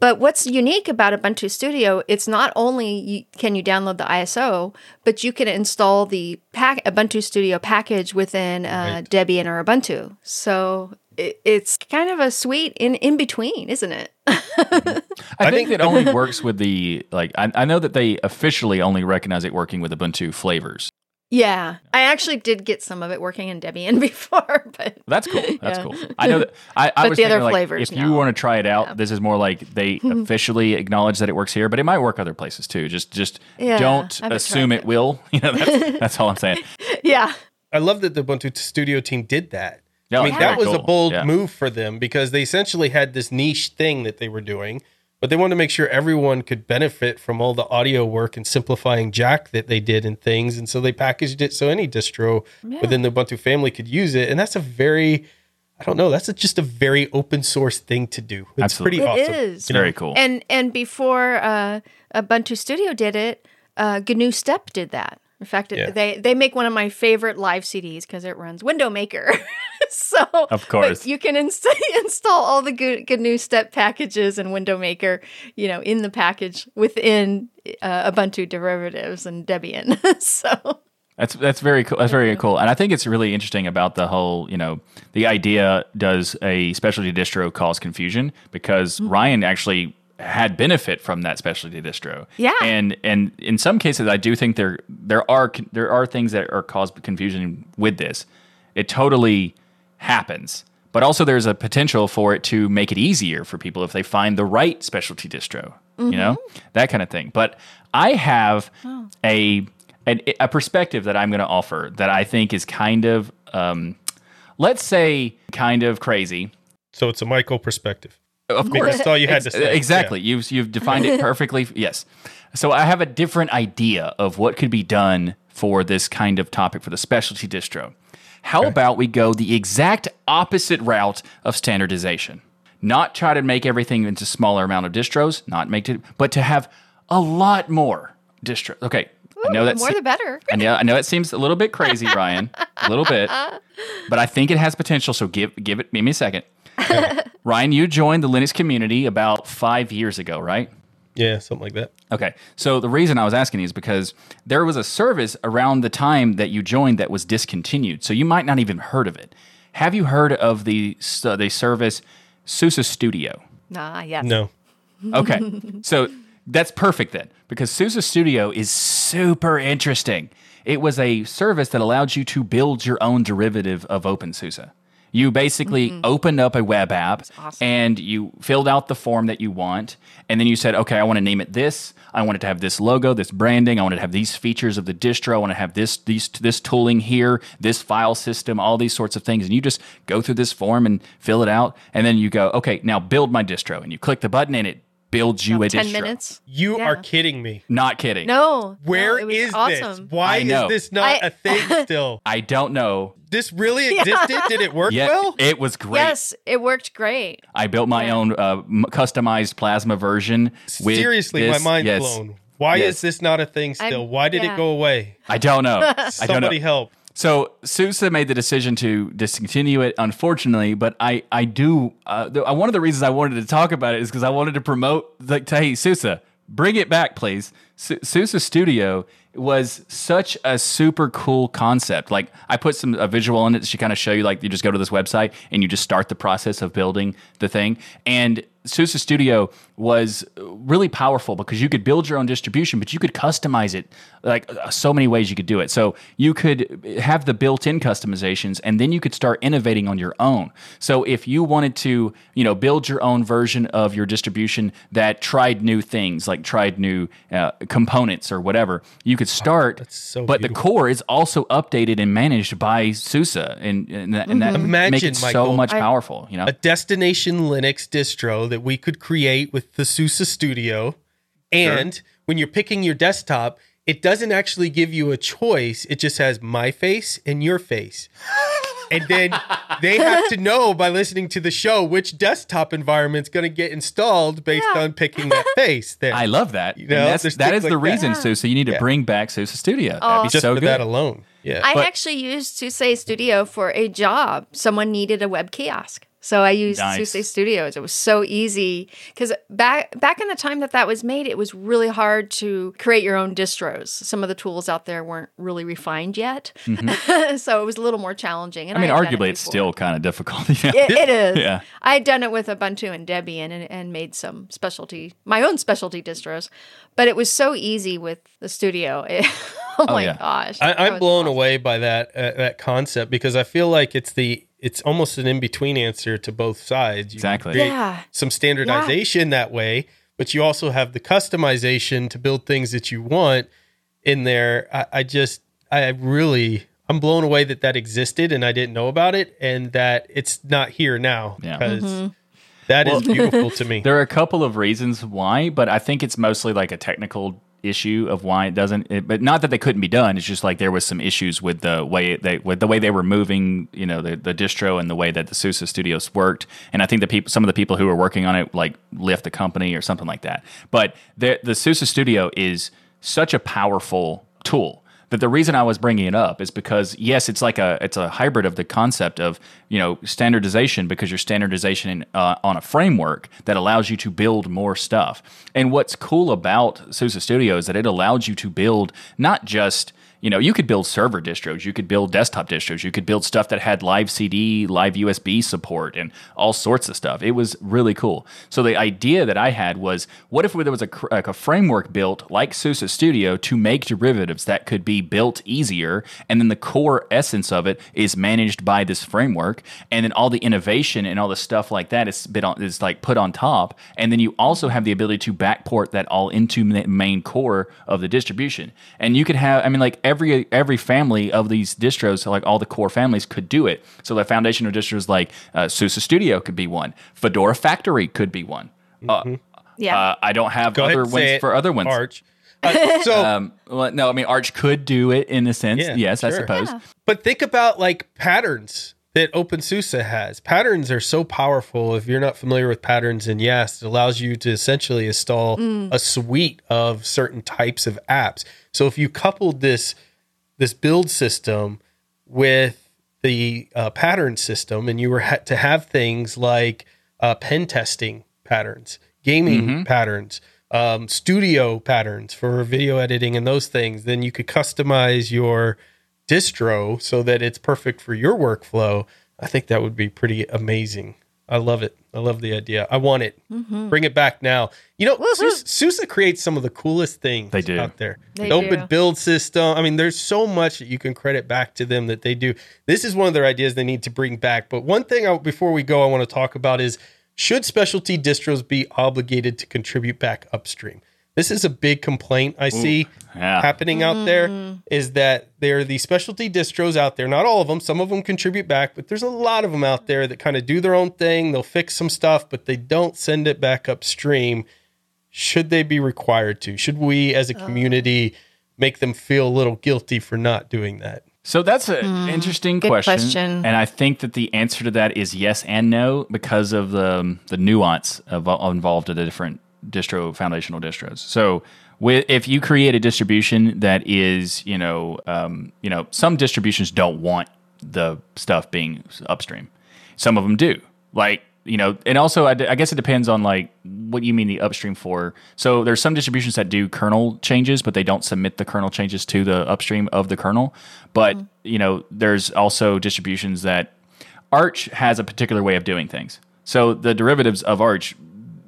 But what's unique about Ubuntu Studio, it's not only you, can you download the ISO, but you can install the pack, Ubuntu Studio package within uh, Debian or Ubuntu. So it, it's kind of a sweet in in between, isn't it? I, I think, think- it only works with the like. I, I know that they officially only recognize it working with Ubuntu flavors. Yeah, I actually did get some of it working in Debian before, but That's cool. That's Yeah. cool. I know that. I, I But was the other like, flavors, If you no. want to try it out, this is more like they officially acknowledge that it works here, but it might work other places too. Just, just Yeah, don't assume tried it will. You know, that's, that's all I'm saying. yeah, I love that the Ubuntu Studio team did that. Yeah, I mean, it's that very was a bold Yeah. move for them because they essentially had this niche thing that they were doing, but they wanted to make sure everyone could benefit from all the audio work and simplifying Jack that they did and things. And so they packaged it so any distro within the Ubuntu family could use it. And that's a very, I don't know, that's a, just a very open source thing to do. It's Absolutely. pretty It awesome. is. It's very cool. and and before uh, Ubuntu Studio did it, uh, GNUstep did that. In fact, it, Yeah. they they make one of my favorite live CDs because it runs Window Maker. so Of course. you can inst- install all the good GNUstep packages and Window Maker, you know, in the package within uh, Ubuntu derivatives and Debian. so That's that's very cool. That's very cool, and I think it's really interesting about the whole. You know, the idea does a specialty distro cause confusion because Ryan actually had benefit from that specialty distro. Yeah. and and in some cases, I do think there there are there are things that are cause confusion with this. It totally happens, but also there's a potential for it to make it easier for people if they find the right specialty distro. You know, that kind of thing. But I have a an, a perspective that I'm going to offer that I think is kind of, um, let's say, kind of crazy. So it's a Michael perspective. Of course, That's all you had to say. Exactly. You've you've defined it perfectly. yes. So I have a different idea of what could be done for this kind of topic for the specialty distro. How about we go the exact opposite route of standardization? Not try to make everything into smaller amount of distros, not make it, but to have a lot more distros. Okay, I know Ooh, that's more the better. I know, I know it seems a little bit crazy, Ryan, a little bit, but I think it has potential. So give give it give me a second. Ryan, you joined the Linux community about five years ago, right? Yeah, something like that. Okay. So the reason I was asking is because there was a service around the time that you joined that was discontinued. So you might not even heard of it. Have you heard of the uh, the service SUSE Studio? Nah, yes. No. Okay. so that's perfect then, because SUSE Studio is super interesting. It was a service that allowed you to build your own derivative of OpenSUSE. You basically mm-hmm. opened up a web app awesome. and you filled out the form that you want. And then you said, okay, I want to name it this. I want it to have this logo, this branding. I want it to have these features of the distro. I want to have this, these, this tooling here, this file system, all these sorts of things. And you just go through this form and fill it out. And then you go, okay, now build my distro. And you click the button and it builds you a Ten distro. minutes. You Yeah. are kidding me. Not kidding. No. Where no, is awesome. this? Why I know. is this not I- a thing still? I don't know. This really existed? Did it work Yet well? it was great. Yes, it worked great. I built my Yeah. own uh, customized plasma version. With Seriously, this. my mind's Yes. blown. Why Yes. is this not a thing still? I'm- Why did yeah. it go away? I don't know. I don't Somebody know. help. So SUSE made the decision to discontinue it, unfortunately. But I, I do. Uh, the, uh, one of the reasons I wanted to talk about it is because I wanted to promote, like, hey, SUSE, bring it back, please. Su- SUSE Studio was such a super cool concept. Like, I put some a visual in it to kind of show you, like, you just go to this website and you just start the process of building the thing. And SUSE Studio was really powerful because you could build your own distribution, but you could customize it like uh, so many ways you could do it. So you could have the built-in customizations, and then you could start innovating on your own. So if you wanted to, you know, build your own version of your distribution that tried new things, like tried new uh, components or whatever, you could start. so but the core is also updated and managed by SUSE, and, and that, and that mm-hmm. make Imagine, it so Michael, much I- powerful. You know, a destination Linux distro that we could create with the SUSE Studio. And when you're picking your desktop, it doesn't actually give you a choice. It just has my face and your face. And then they have to know by listening to the show which desktop environment's going to get installed based Yeah. on picking that face. There. I love that. You know, that's, there's that things is the like that. reason, SUSE. You need to Yeah. bring back SUSE Studio. Oh. That'd be oh. just so for good. that alone. Yeah. I But- actually used SUSE Studio for a job. Someone needed a web kiosk. So I used Nice. SUSE Studios. It was so easy because back back in the time that that was made, it was really hard to create your own distros. Some of the tools out there weren't really refined yet, so it was a little more challenging. And Mm-hmm. I mean, had done it arguably, it's still kind of difficult. you know? It, it is. Yeah. I had done it with Ubuntu and Debian and, and made some specialty, my own specialty distros, but it was so easy with the studio. oh, my yeah. gosh. I, I'm blown awesome. away by that uh, that concept because I feel like it's the it's almost an in between answer to both sides. You Exactly. create Yeah. Some standardization that way, but you also have the customization to build things that you want in there. I, I just I really I'm blown away that that existed and I didn't know about it and that it's not here now Yeah. Mm-hmm. because mm-hmm. that is beautiful to me. There are a couple of reasons why, but I think it's mostly like a technical issue of why it doesn't. It, but not that they couldn't be done. It's just like there was some issues with the way they with the way they were moving, you know, the, the distro and the way that the SUSE studios worked. And I think the people, some of the people who were working on it, like left the company or something like that. But the the SUSE studio is such a powerful tool that the reason I was bringing it up is because yes, it's like a it's a hybrid of the concept of you know standardization because you're standardization uh, on a framework that allows you to build more stuff. And what's cool about SUSE Studio is that it allows you to build not just you know, you could build server distros, you could build desktop distros, you could build stuff that had live CD, live USB support, and all sorts of stuff. It was really cool. So the idea that I had was, what if there was a, like a framework built like SUSE Studio to make derivatives that could be built easier, and then the core essence of it is managed by this framework, and then all the innovation and all the stuff like that is bit on is like put on top, and then you also have the ability to backport that all into the main core of the distribution, and you could have, I mean, like every every family of these distros, so like all the core families, could do it. So the foundational distros like uh, SUSE Studio could be one. Fedora Factory could be one. Uh, Yeah. uh, I don't have Go other ones for other ones. Arch. Uh, so, Um, well, no, I mean Arch could do it in a sense. Yeah, yes, I sure. suppose. but think about like patterns that OpenSUSE has. Patterns are so powerful. If you're not familiar with patterns in Yast, it allows you to essentially install a suite of certain types of apps. So if you coupled this this build system with the uh, pattern system, and you were ha- to have things like uh, pen testing patterns, gaming patterns, um, studio patterns for video editing, and those things, then you could customize your distro so that it's perfect for your workflow. I think that would be pretty amazing. I love it. I love the idea. I want it. Mm-hmm. Bring it back now. You know, SUSE, SUSE creates some of the coolest things They do. out there. They the open build system. I mean, there's so much that you can credit back to them that they do. This is one of their ideas they need to bring back. But one thing I, before we go, I want to talk about is should specialty distros be obligated to contribute back upstream? This is a big complaint I see yeah. happening out there mm. is that there are these specialty distros out there. Not all of them, some of them contribute back, but there's a lot of them out there that kind of do their own thing. They'll fix some stuff, but they don't send it back upstream. Should they be required to? Should we as a oh. community make them feel a little guilty for not doing that? So that's an hmm. interesting Hmm. question, question. and I think that the answer to that is yes and no because of the um, the nuance of uh, involved at the different distro foundational distros. So with if you create a distribution that is you know um, you know some distributions don't want the stuff being upstream, some of them do. Like you know, and also I, d- I guess it depends on like what you mean the upstream for. So there's some distributions that do kernel changes, but they don't submit the kernel changes to the upstream of the kernel. But you know, there's also distributions that Arch has a particular way of doing things. So the derivatives of Arch,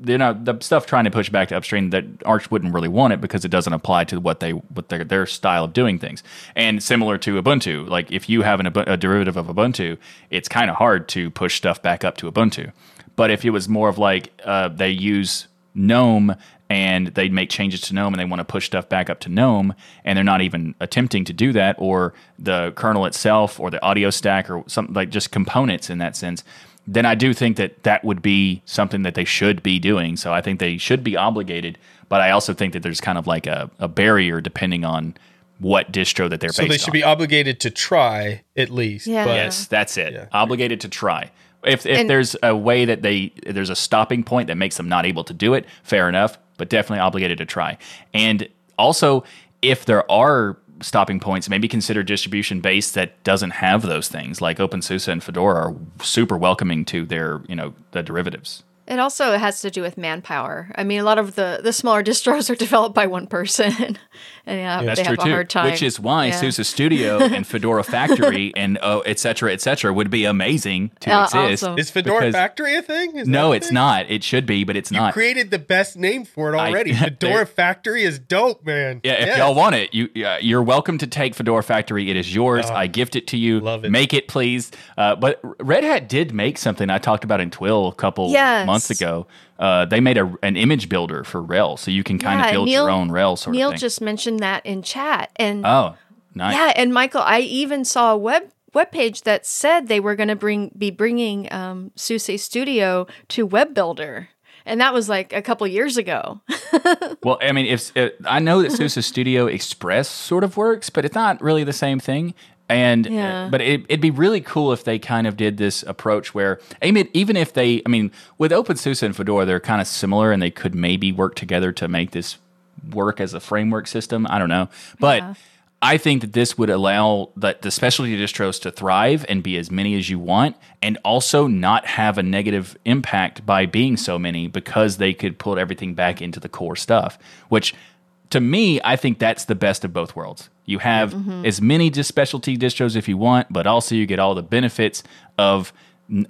you know, the stuff trying to push back to upstream that Arch wouldn't really want it because it doesn't apply to what they what their their style of doing things. And similar to Ubuntu, like if you have an, a derivative of Ubuntu, it's kind of hard to push stuff back up to Ubuntu. But if it was more of like uh, they use GNOME and they make changes to GNOME and they want to push stuff back up to GNOME and they're not even attempting to do that, or the kernel itself, or the audio stack, or something like just components in that sense, then I do think that that would be something that they should be doing. So I think they should be obligated, but I also think that there's kind of like a, a barrier depending on what distro that they're So based they should on. be obligated to try at least. Yeah. But Yes, that's it. Yeah. Obligated to try. If if And- there's a way that they there's a stopping point that makes them not able to do it, fair enough, but definitely obligated to try. And also, if there are stopping points, maybe consider distribution based that doesn't have those things. Like OpenSUSE and Fedora are super welcoming to their you know the derivatives. It also has to do with manpower. I mean, a lot of the, the smaller distros are developed by one person, and yeah, That's they true have a hard time. Which is why Yeah. SUSE Studio and Fedora Factory and uh, et cetera, et cetera would be amazing to Uh, exist. awesome. is Fedora because- Factory a thing? Is No, a it's thing? not. It should be, but it's not. You not. created the best name for it already. there- Fedora Factory is dope, man. Yeah, if Yes. y'all want it, you yeah, you're welcome to take Fedora Factory. It is yours. I gift it to you. Oh, love it. Make it, please. Uh, but Red Hat did make something I talked about in TWIL a couple Yes. Months ago. Uh, they made a, an image builder for RHELs, so you can kind of build Neil- your own RHELs. sort Neil of thing. just mentioned that in chat, and oh, nice. yeah, and Michael, I even saw a web web page that said they were going to bring be bringing um, SUSE Studio to Web Builder, and that was like a couple years ago. Well, I mean, if uh, I know that SUSE Studio Express sort of works, but it's not really the same thing. And uh, Yeah. but it, it'd be really cool if they kind of did this approach where, even if they, I mean, with OpenSUSE and Fedora, they're kind of similar, and they could maybe work together to make this work as a framework system. I don't know, but. Yeah. I think that this would allow the, the specialty distros to thrive and be as many as you want, and also not have a negative impact by being so many because they could put everything back into the core stuff. Which, to me, I think that's the best of both worlds. You have as many dis- specialty distros if you want, but also you get all the benefits of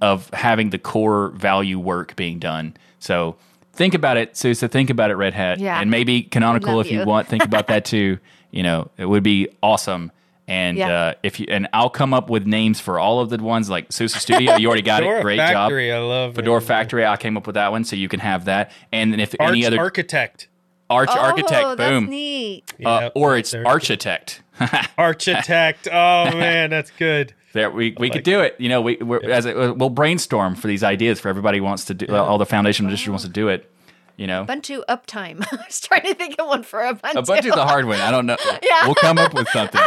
of having the core value work being done. So think about it, Susa. Think about it, Red Hat, Yeah. and maybe Canonical if you you. want. Think about that too. You know, it would be awesome. And Yeah. uh, if you and I'll come up with names for all of the ones like SUSE Studio. You already got Fedora it. Great Factory, job. I love Fedora it. Factory. I came up with that one, so you can have that. And then if Arch any other Architect. Arch oh, architect, that's boom. neat. Uh, Yep, or it's architect. Architect. Oh man, that's good. There, we, we like could do it. You know, we we're, as it, we'll brainstorm for these ideas for everybody wants to do. All the foundation district wants to do it. You know, Ubuntu uptime. I was trying to think of one for Ubuntu. Ubuntu's a hard one. I don't know. Yeah. We'll come up with something,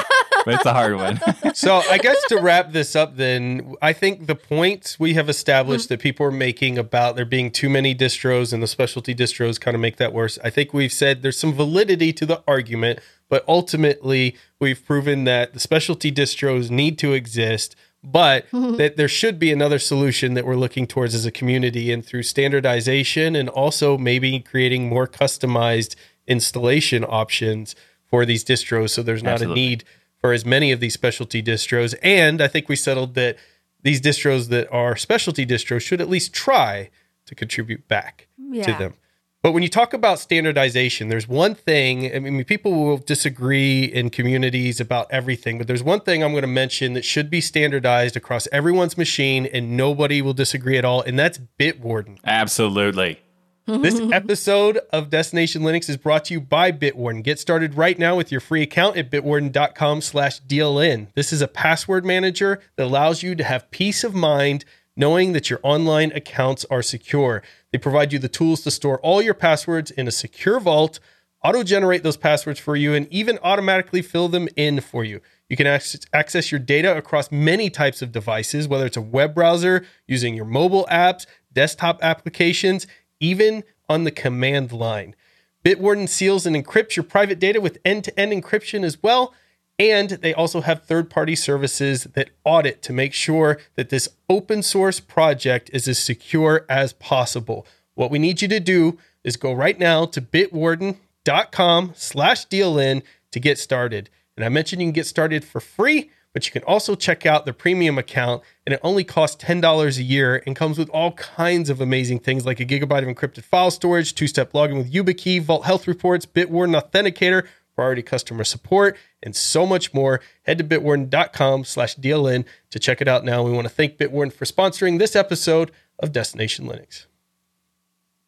but it's a hard one. So I guess to wrap this up, then I think the points we have established mm-hmm. that people are making about there being too many distros and the specialty distros kind of make that worse. I think we've said there's some validity to the argument, but ultimately we've proven that the specialty distros need to exist. But mm-hmm. that there should be another solution that we're looking towards as a community, and through standardization, and also maybe creating more customized installation options for these distros, so there's not Absolutely. a need for as many of these specialty distros. And I think we settled that these distros that are specialty distros should at least try to contribute back to them. But when you talk about standardization, there's one thing, I mean, people will disagree in communities about everything, but there's one thing I'm going to mention that should be standardized across everyone's machine and nobody will disagree at all, and that's Bitwarden. Absolutely. This mm-hmm. episode of Destination Linux is brought to you by Bitwarden. Get started right now with your free account at bitwarden.com slash DLN. This is a password manager that allows you to have peace of mind knowing that your online accounts are secure. They provide you the tools to store all your passwords in a secure vault, auto-generate those passwords for you, and even automatically fill them in for you. You can access your data across many types of devices, whether it's a web browser, using your mobile apps, desktop applications, even on the command line. Bitwarden seals and encrypts your private data with end to end encryption as well. And they also have third party services that audit to make sure that this open source project is as secure as possible. What we need you to do is go right now to bitwarden.com slash DLN to get started. And I mentioned you can get started for free, but you can also check out the premium account, and it only costs $10 a year and comes with all kinds of amazing things like a gigabyte of encrypted file storage, two step login with YubiKey, Vault Health Reports, Bitwarden Authenticator, priority customer support, and so much more. Head to bitwarden.com slash DLN to check it out now. We want to thank Bitwarden for sponsoring this episode of Destination Linux.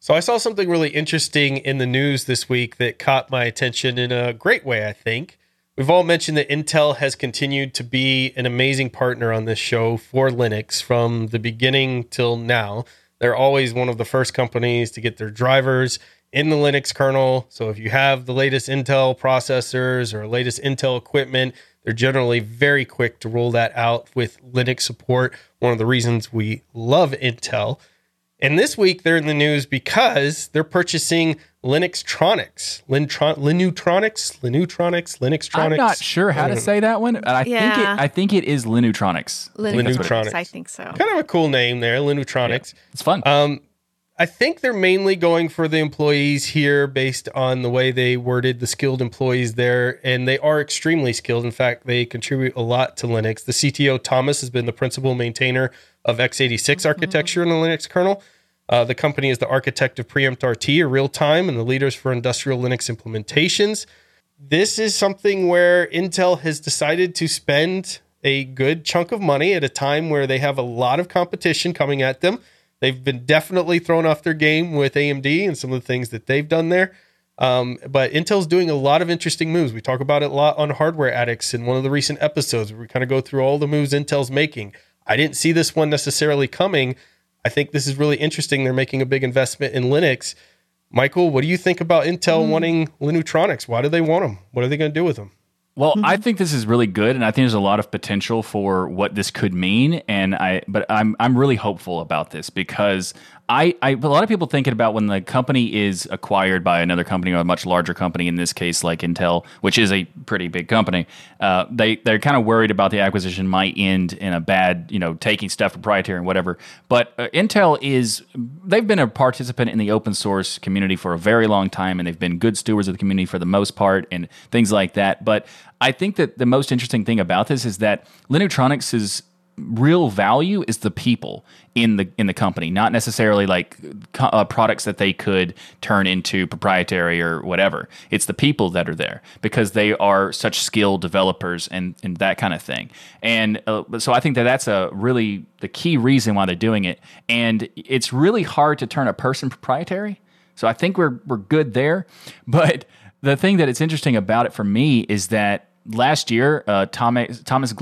So I saw something really interesting in the news this week that caught my attention in a great way, I think. We've all mentioned that Intel has continued to be an amazing partner on this show for Linux from the beginning till now. They're always one of the first companies to get their drivers in the Linux kernel. So if you have the latest Intel processors or latest Intel equipment, they're generally very quick to roll that out with Linux support. One of the reasons we love Intel. And this week they're in the news because they're purchasing Linuxtronics, Lintron, Linutronix, Linutronix, Linuxtronics. I'm not sure how to say that one. I think Yeah. it. I think it is Linutronix. I think it is. Linutronix. I think so. Kind of a cool name there, Linutronix. It's fun. Um, I think they're mainly going for the employees here based on the way they worded the skilled employees there, and they are extremely skilled. In fact, they contribute a lot to Linux. The CTO Thomas has been the principal maintainer of x86 architecture in the Linux kernel. Uh, the company is the architect of Preempt RT or real time and the leaders for industrial Linux implementations. This is something where Intel has decided to spend a good chunk of money at a time where they have a lot of competition coming at them. They've been definitely thrown off their game with AMD and some of the things that they've done there. Um, but Intel's doing a lot of interesting moves. We talk about it a lot on Hardware Addicts in one of the recent episodes where we kind of go through all the moves Intel's making. I didn't see this one necessarily coming. I think this is really interesting. They're making a big investment in Linux. Michael, what do you think about Intel hmm. wanting Linutronix? Why do they want them? What are they going to do with them? Well, I hmm. think this is really good, and I think there's a lot of potential for what this could mean. And I, but I'm I'm really hopeful about this because I, I a lot of people thinking about when the company is acquired by another company or a much larger company, in this case like Intel, which is a pretty big company. Uh, they they're kind of worried about the acquisition might end in a bad, you know, taking stuff proprietary and whatever. But uh, Intel is they've been a participant in the open source community for a very long time, and they've been good stewards of the community for the most part, and things like that. But I think that the most interesting thing about this is that Linutronix is real value is the people in the in the company, not necessarily like uh, products that they could turn into proprietary or whatever. It's the people that are there because they are such skilled developers and and that kind of thing. And uh, so I think that that's a really the key reason why they're doing it. And it's really hard to turn a person proprietary. So I think we're we're good there. But the thing that it's interesting about it for me is that last year, uh, Thomas Thomas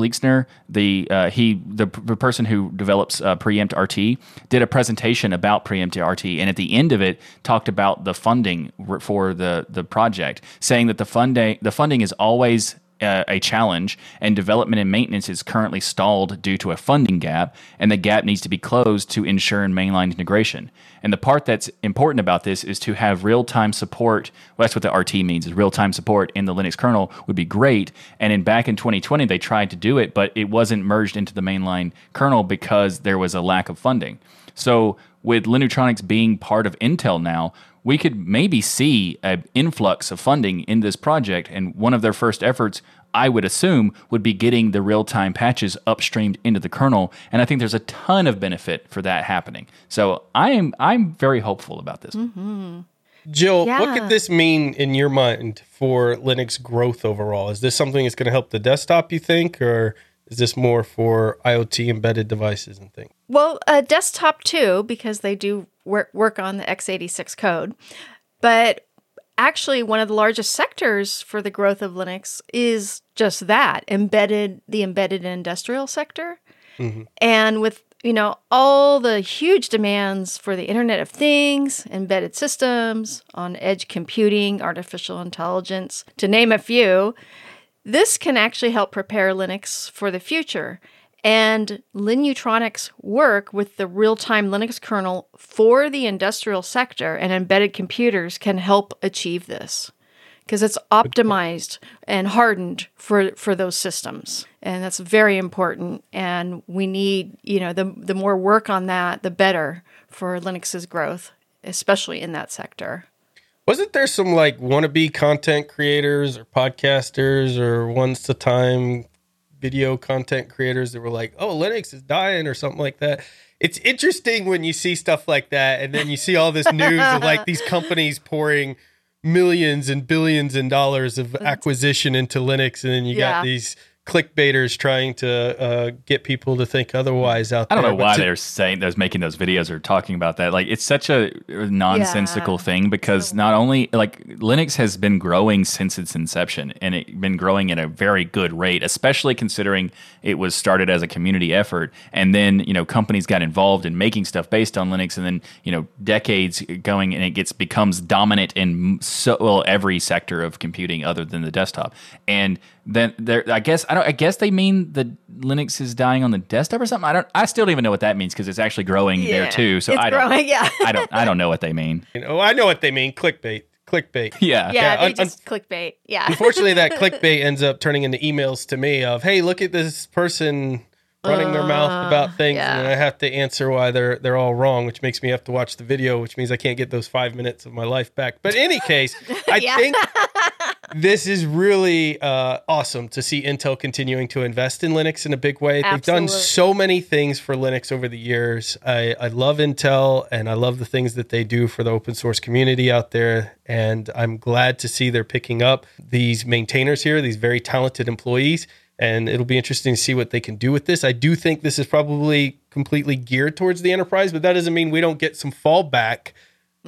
the uh, he the, the person who develops uh, Preempt RT, did a presentation about Preempt RT, and at the end of it, talked about the funding for the the project, saying that the funding the funding is always uh, a challenge, and development and maintenance is currently stalled due to a funding gap, and the gap needs to be closed to ensure mainline integration. And the part that's important about this is to have real time support. Well, that's what the RT means is real time support in the Linux kernel would be great. And in back in 2020, they tried to do it, but it wasn't merged into the mainline kernel because there was a lack of funding. So with Linutronix being part of Intel now, we could maybe see an influx of funding in this project. And one of their first efforts, I would assume, would be getting the real time patches upstreamed into the kernel. And I think there's a ton of benefit for that happening. So I am I'm very hopeful about this. Mm-hmm. Jill, Yeah. what could this mean in your mind for Linux growth overall? Is this something that's going to help the desktop, you think, or is this more for IoT embedded devices and things? Well, uh, desktop too, because they do work work on the x86 code. But actually, one of the largest sectors for the growth of Linux is just that embedded, the embedded industrial sector. Mm-hmm. And with you know all the huge demands for the Internet of Things, embedded systems, on edge computing, artificial intelligence, to name a few, this can actually help prepare Linux for the future. And Linutronix work with the real time Linux kernel for the industrial sector and embedded computers can help achieve this because it's optimized and hardened for, for those systems. And that's very important. And we need, you know, the, the more work on that, the better for Linux's growth, especially in that sector. Wasn't there some like wannabe content creators or podcasters or once a time video content creators that were like, oh, Linux is dying or something like that? It's interesting when you see stuff like that and then you see all this news of like these companies pouring millions and billions and dollars of acquisition into Linux and then you Yeah. got these clickbaiters trying to uh, get people to think otherwise out there. I don't know why to- they're saying those making those videos or talking about that. Like it's such a nonsensical Yeah. thing because not only like Linux has been growing since its inception and it's been growing at a very good rate, especially considering it was started as a community effort and then, you know, companies got involved in making stuff based on Linux and then, you know, decades going and it gets becomes dominant in so well every sector of computing other than the desktop. And then there I guess I don't I guess they mean that Linux is dying on the desktop or something. I don't I still don't even know what that means because it's actually growing there too. So It's I don't growing, yeah. I don't I don't know what they mean. you know, I know what they mean. Clickbait. Clickbait. Yeah. Yeah, Yeah, they un- just clickbait. Yeah. Unfortunately, that clickbait ends up turning into emails to me of, "Hey, look at this person running their mouth uh, about things," yeah. and I have to answer why they're they're all wrong, which makes me have to watch the video, which means I can't get those five minutes of my life back. But in any case, I Yeah. think this is really uh, awesome to see Intel continuing to invest in Linux in a big way. They've done so many things for Linux over the years. I, I love Intel and I love the things that they do for the open source community out there. And I'm glad to see they're picking up these maintainers here, these very talented employees. And it'll be interesting to see what they can do with this. I do think this is probably completely geared towards the enterprise, but that doesn't mean we don't get some fallback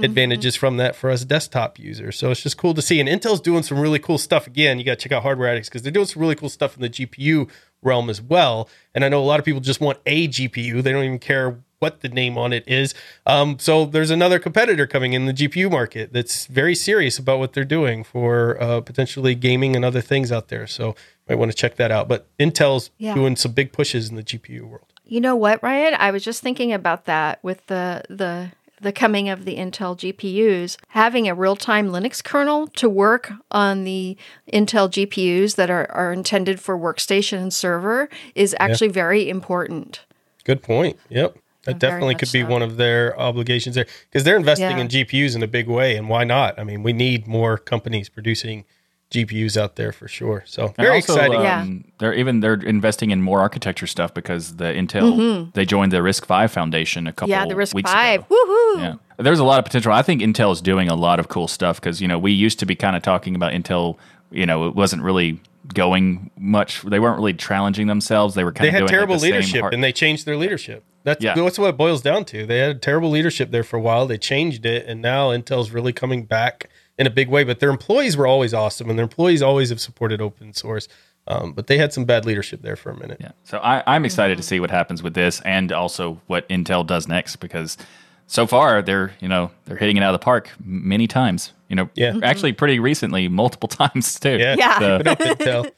advantages from that for us desktop users. So it's just cool to see. And Intel's doing some really cool stuff. Again, you got to check out Hardware Addicts because they're doing some really cool stuff in the GPU realm as well. And I know a lot of people just want a GPU, they don't even care what the name on it is. Um, so there's another competitor coming in the GPU market that's very serious about what they're doing for uh, potentially gaming and other things out there. So you might want to check that out. But Intel's Yeah. doing some big pushes in the GPU world. You know what, Ryan? I was just thinking about that with the the the coming of the Intel GPUs, having a real-time Linux kernel to work on the Intel GPUs that are, are intended for workstation and server is actually very important. Good point. Yep. That definitely could be so. one of their obligations there because they're investing Yeah. in GPUs in a big way. And why not? I mean, we need more companies producing GPUs out there for sure. So very also, exciting. um, Yeah. They're even they're investing in more architecture stuff because the Intel they joined the RISC-V Foundation a couple Mm-hmm. Yeah, the Risk weeks Five. ago. Woohoo! Yeah, there's a lot of potential. I think Intel is doing a lot of cool stuff because you know we used to be kind of talking about Intel. You know, it wasn't really going much. They weren't really challenging themselves. They were kind They of had doing, terrible like, the leadership and they changed their leadership. That's Yeah. that's what it boils down to. They had terrible leadership there for a while. They changed it, and now Intel's really coming back in a big way. But their employees were always awesome, and their employees always have supported open source. Um, but they had some bad leadership there for a minute. Yeah. So I, I'm excited to see what happens with this and also what Intel does next because so far they're, you know, they're hitting it out of the park many times. You know, Yeah. actually pretty recently, multiple times too. Yeah, Yeah. So- Keep it up, Intel.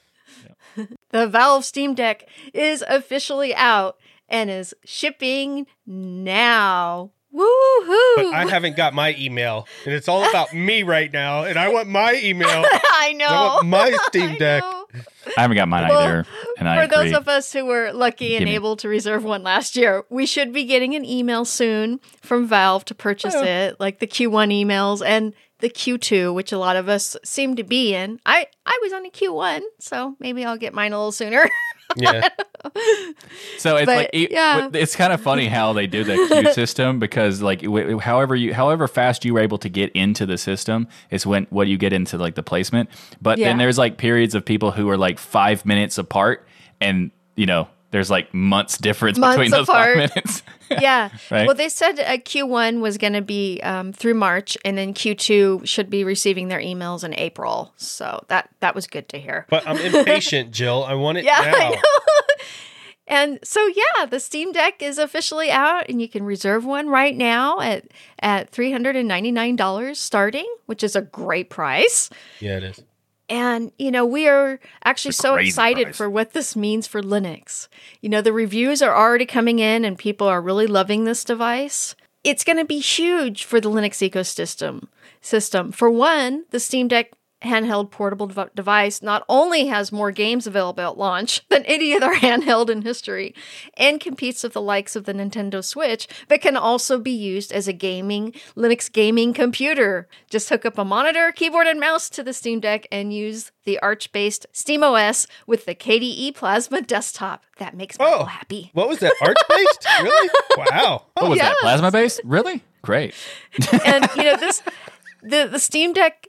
The Valve Steam Deck is officially out and is shipping now. Woohoo! But I haven't got my email, and it's all about me right now. And I want my email. I know. I want my Steam Deck. know. I haven't got mine Well, either. And I For agree. those of us who were lucky and Gimme. able to reserve one last year, we should be getting an email soon from Valve to purchase oh. it, like the Q1 emails and the Q2, which a lot of us seem to be in. I I was on a Q1, so maybe I'll get mine a little sooner. Yeah, So it's But, like it- yeah. it's kind of funny how they do the queue system because like w- however you however fast you were able to get into the system is when what you get into like the placement. But Yeah. then there's like periods of people who are like five minutes apart, and you know there's like months difference Months between those apart. five minutes. yeah. Right. Well, they said uh, Q1 was going to be um, through March, and then Q2 should be receiving their emails in April. So that that was good to hear. but I'm impatient, Jill. I want it Yeah, now. I know. And so yeah, the Steam Deck is officially out and you can reserve one right now at at $399 starting, which is a great price. Yeah, it is. And you know, we are actually so excited price. for what this means for Linux. You know, the reviews are already coming in and people are really loving this device. It's going to be huge for the Linux ecosystem. System. For one, the Steam Deck handheld portable dev- device not only has more games available at launch than any other handheld in history and competes with the likes of the Nintendo Switch, but can also be used as a gaming Linux gaming computer. Just hook up a monitor, keyboard, and mouse to the Steam Deck and use the Arch-based SteamOS with the KDE Plasma desktop. That makes me Oh. happy. What was that? Arch based? really? Wow. What was that? Plasma based? Really? Great. and you know this the the Steam Deck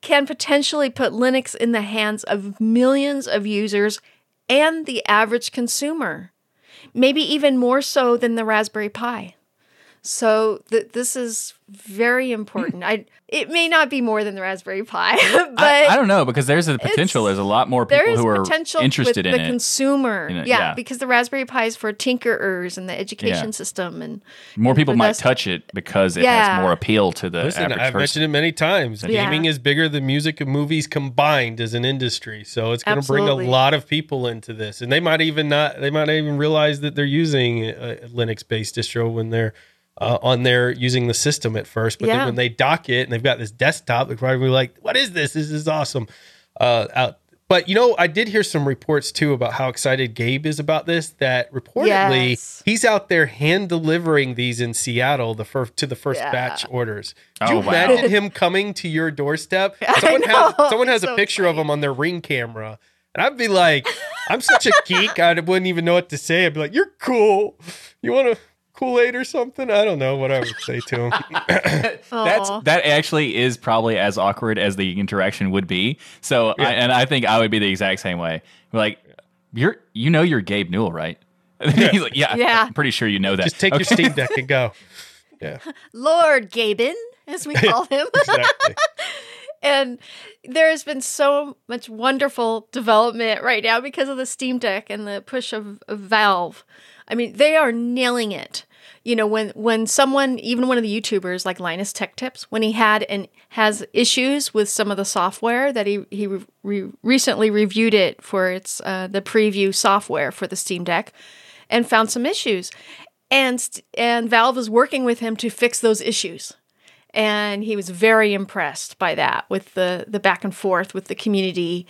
can potentially put Linux in the hands of millions of users and the average consumer. Maybe even more so than the Raspberry Pi. So th- this is very important. I it may not be more than the Raspberry Pi, but I, I don't know because there's a potential. There's a lot more people there is who are potential interested with in the it. consumer. In it, yeah, yeah. because the Raspberry Pi is for tinkerers and the education Yeah. system and more people for might those- touch it because it Yeah. has more appeal to the Listen, average I've person. mentioned it many times. Yeah. Gaming is bigger than music and movies combined as an industry. So it's going to bring a lot of people into this. And they might even not, they might not even realize that they're using uh, a Linux based distro when they're uh, on there using the system at first. But Yeah. then when they dock it and they've got this desktop, they're probably like, what is this? This is awesome. Uh, out. But you know, I did hear some reports too about how excited Gabe is about this. That reportedly Yes. he's out there hand delivering these in Seattle the first to the first Yeah. batch orders. Could Oh, you wow. imagine him coming to your doorstep? Someone has someone has a So picture of him on their ring camera. And I'd be like, I'm such a geek, I wouldn't even know what to say. I'd be like, You're cool. You want a Kool-Aid or something? I don't know what I would say to him. That's that actually is probably as awkward as the interaction would be. So, I, and I think I would be the exact same way. Like, you're you know you're Gabe Newell, right? He's like, yeah, Yeah. I'm pretty sure you know that. Just take your Steam Deck and go. Yeah, Lord Gaben, as we call him. exactly. and there has been so much wonderful development right now because of the Steam Deck and the push of, of Valve. I mean, they are nailing it. You know, when when someone, even one of the YouTubers like Linus Tech Tips, when he had and has issues with some of the software that he he re- re- recently reviewed it for its uh, the preview software for the Steam Deck, and found some issues, and and Valve is working with him to fix those issues. And he was very impressed by that with the the back and forth with the community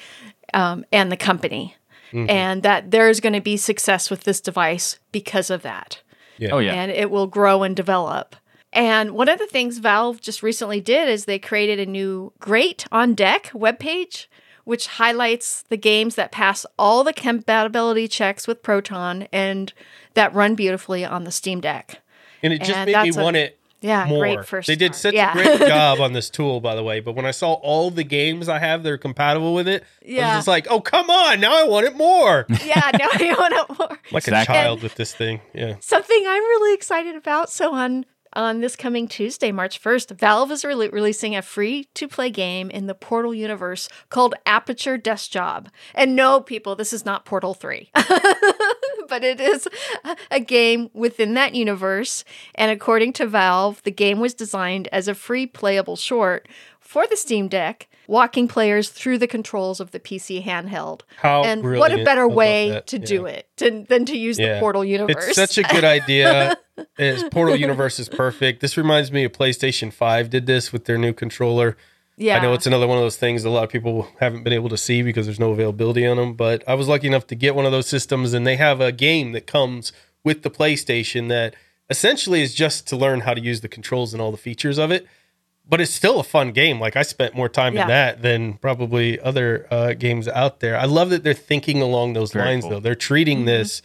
um, and the company. And that there's going to be success with this device because of that Oh yeah, and it will grow and develop. And one of the things valve just recently did is they created a new great on deck webpage which highlights the games that pass all the compatibility checks with proton and that run beautifully on the steam deck. And it just And made me that's a- want it Yeah, more. great first they did start. such Yeah. a great job on this tool, by the way. But when I saw all the games I have that are compatible with it, I was just like, oh, come on. Now I want it more. yeah, now I want it more. like Exactly. a child with this thing. Yeah. Something I'm really excited about. So on on this coming Tuesday, March 1st, Valve is rele- releasing a free to play game in the Portal universe called Aperture Desk Job. And no, people, this is not Portal 3. but it is a game within that universe. And according to Valve, the game was designed as a free playable short for the Steam Deck, walking players through the controls of the PC handheld. How and what a better way to Yeah. do it to, than to use Yeah. the Portal universe. It's such a good idea. Portal Universe is perfect. This reminds me of PlayStation 5 did this with their new controller. Yeah. I know it's another one of those things a lot of people haven't been able to see because there's no availability on them. But I was lucky enough to get one of those systems, and they have a game that comes with the PlayStation that essentially is just to learn how to use the controls and all the features of it. But it's still a fun game. Like I spent more time Yeah. in that than probably other uh, games out there. I love that they're thinking along those Very lines, cool. though. They're treating this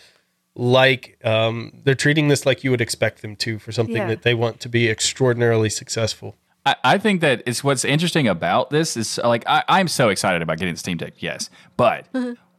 like um, they're treating this like you would expect them to for something Yeah. that they want to be extraordinarily successful. I, I think that it's what's interesting about this is like I, I'm so excited about getting the Steam Deck, yes, but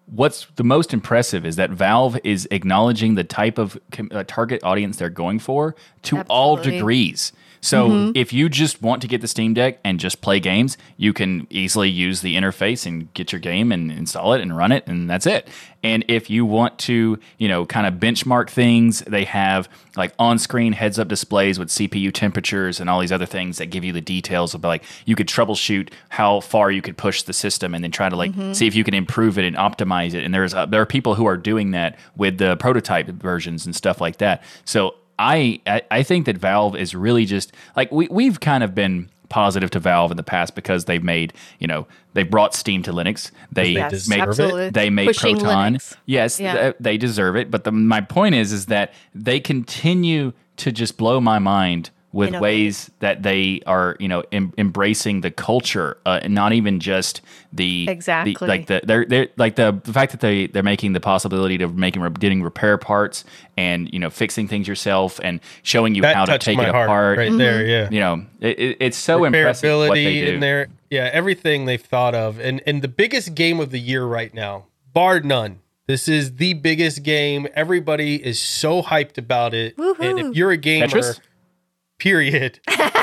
what's the most impressive is that Valve is acknowledging the type of com- uh, target audience they're going for to all degrees. So if you just want to get the Steam Deck and just play games, you can easily use the interface and get your game and install it and run it, and that's it. And if you want to, you know, kind of benchmark things, they have like on-screen heads-up displays with CPU temperatures and all these other things that give you the details of like you could troubleshoot how far you could push the system and then try to like see if you can improve it and optimize it. And there's uh, there are people who are doing that with the prototype versions and stuff like that. So I, I I think that Valve is really just like we we've kind of been positive to Valve in the past because they've made you know they brought Steam to Linux. They Yes, yes, made- made absolutely. they made Pushing Proton. Linux. Yes, Yeah. th- they deserve it. But the, my point is, is that they continue to just blow my mind with Innovate. ways that they are, you know, em- embracing the culture, uh, and not even just the the- Exactly. like the they're, they're like the, the fact that they they're making the possibility of making getting repair parts and you know fixing things yourself and showing you That how to take my it heart apart. right there. Yeah. You know, it, it, it's so impressive what they do. in there. Yeah, everything they've thought of, and and the biggest game of the year right now, bar none. This is the biggest game. Everybody is so hyped about it. And if you're a gamer, Tetris? Period,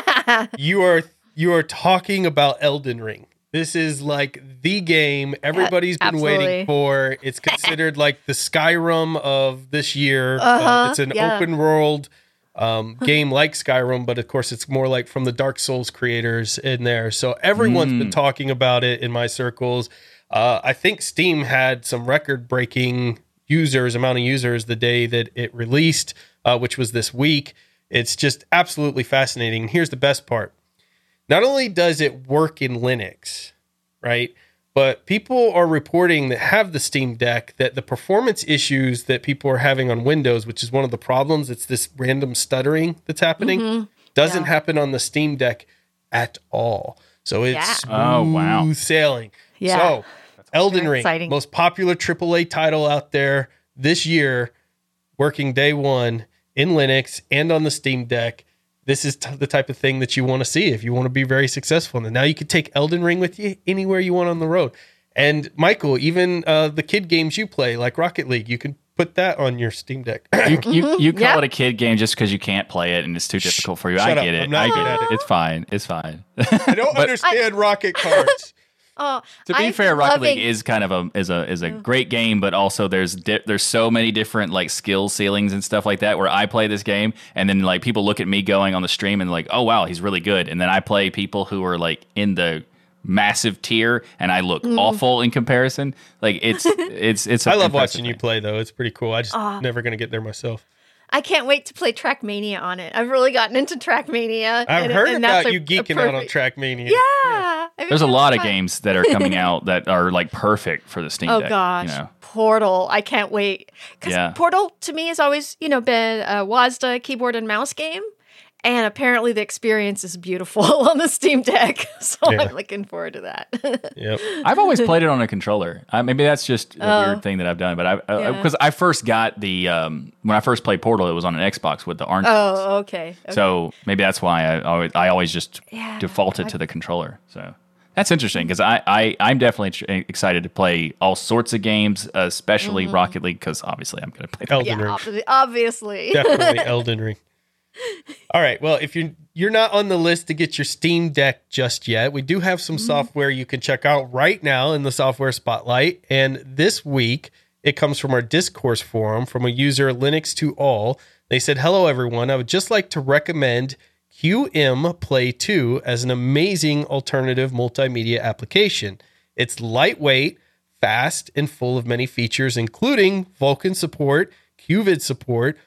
you are you are talking about Elden Ring. This is like the game everybody's been absolutely. waiting for. It's considered like the Skyrim of this year. Uh, Uh-huh, it's an yeah. open world um, game like Skyrim, but of course it's more like from the Dark Souls creators in there. So everyone's been talking about it in my circles. Uh, I think Steam had some record breaking users, amount of users the day that it released, uh, which was this week. It's just absolutely fascinating. And here's the best part. Not only does it work in Linux, right? But people are reporting that have the Steam Deck that the performance issues that people are having on Windows, which is one of the problems, it's this random stuttering that's happening, mm-hmm. doesn't Yeah. happen on the Steam Deck at all. So it's Yeah. smooth Oh, wow. sailing. Yeah. So Elden Ring, exciting. most popular AAA title out there this year, working day one in Linux and on the Steam Deck. This is t- the type of thing that you want to see if you want to be very successful. And now you can take Elden Ring with you anywhere you want on the road. And Michael, even uh, the kid games you play, like Rocket League, you can put that on your Steam Deck. You, you, you call Yeah. it a kid game just because you can't play it and it's too difficult for you. I shut up. get I'm it. I get it. it. It's fine. It's fine. I don't understand rocket cards. Oh, to be I'm fair, Rocket loving- League is kind of a is a is a great game, but also there's di- there's so many different like skill ceilings and stuff like that. Where I play this game, and then like people look at me going on the stream and like, oh wow, he's really good, and then I play people who are like in the massive tier, and I look Mm. awful in comparison. Like it's it's it's. I a love impressive watching you play, though. It's pretty cool. I just never going to get there myself. I can't wait to play Trackmania on it. I've really gotten into Trackmania. I've and- heard and that's about a- you a geeking out on perfect- Trackmania. Yeah. I mean, There's a it's lot of games that are coming out that are like perfect for the Steam Oh Deck. Oh gosh, you know. Portal! I can't wait because Yeah. Portal to me has always, you know, been a WASDA keyboard and mouse game, And apparently, the experience is beautiful on the Steam Deck. So Yeah. I'm looking forward to that. Yep. I've always played it on a controller. Uh, maybe that's just a Oh. weird thing that I've done. But I Yeah. because I first got the um, when I first played Portal, it was on an Xbox with the orange. oh, okay. okay. So maybe that's why I always, I always just Yeah, defaulted to the controller. So that's interesting because I, I I'm definitely tr- eh, excited to play all sorts of games, especially mm-hmm. Rocket League because obviously I'm going to play. That. Elden yeah, Ring. obvi- obviously. Definitely Elden Ring. All right. Well, if you're you're not on the list to get your Steam Deck just yet, we do have some mm-hmm. software you can check out right now in the software spotlight. And this week, it comes from our discourse forum from a user Linux to all. They said, "Hello everyone. I would just like to recommend QMPlay2 as an amazing alternative multimedia application. It's lightweight, fast, and full of many features, including Vulkan support, CUVID support,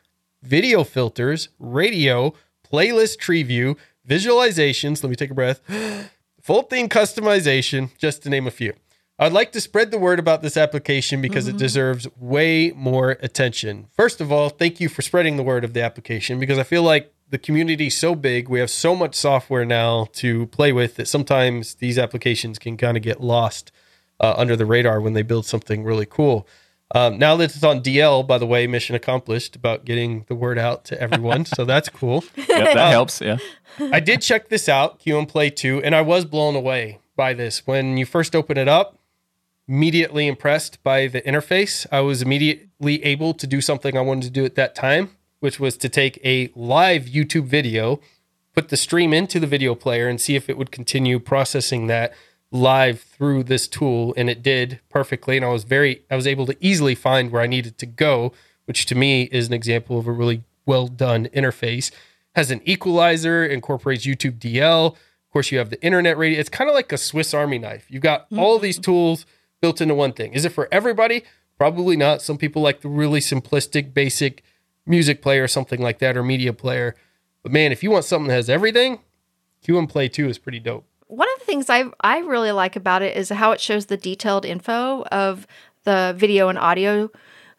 video filters, radio, playlist tree view, visualizations. Let me take a breath. Full theme customization, just to name a few. I'd like to spread the word about this application because it mm-hmm. deserves way more attention. First of all, thank you for spreading the word of the application because I feel like the community is so big. We have so much software now to play with that sometimes these applications can kind of get lost uh, under the radar when they build something really cool. Um, now that it's on DL, by the way, mission accomplished about getting the word out to everyone. so that's cool. Yep, that helps. Yeah. I did check this out, QMPlay2, and I was blown away by this. When you first open it up, immediately impressed by the interface. I was immediately able to do something I wanted to do at that time, which was to take a live YouTube video, put the stream into the video player, and see if it would continue processing that live through this tool. And it did perfectly. And I was very, I was able to easily find where I needed to go, which to me is an example of a really well done interface. Has an equalizer, incorporates YouTube DL. Of course, you have the internet radio. It's kind of like a Swiss Army knife. You've got all mm-hmm. these tools built into one thing. Is it for everybody? Probably not. Some people like the really simplistic, basic music player or something like that, or media player. But man, if you want something that has everything, QMPlay2 is pretty dope. One of the things I I really like about it is how it shows the detailed info of the video and audio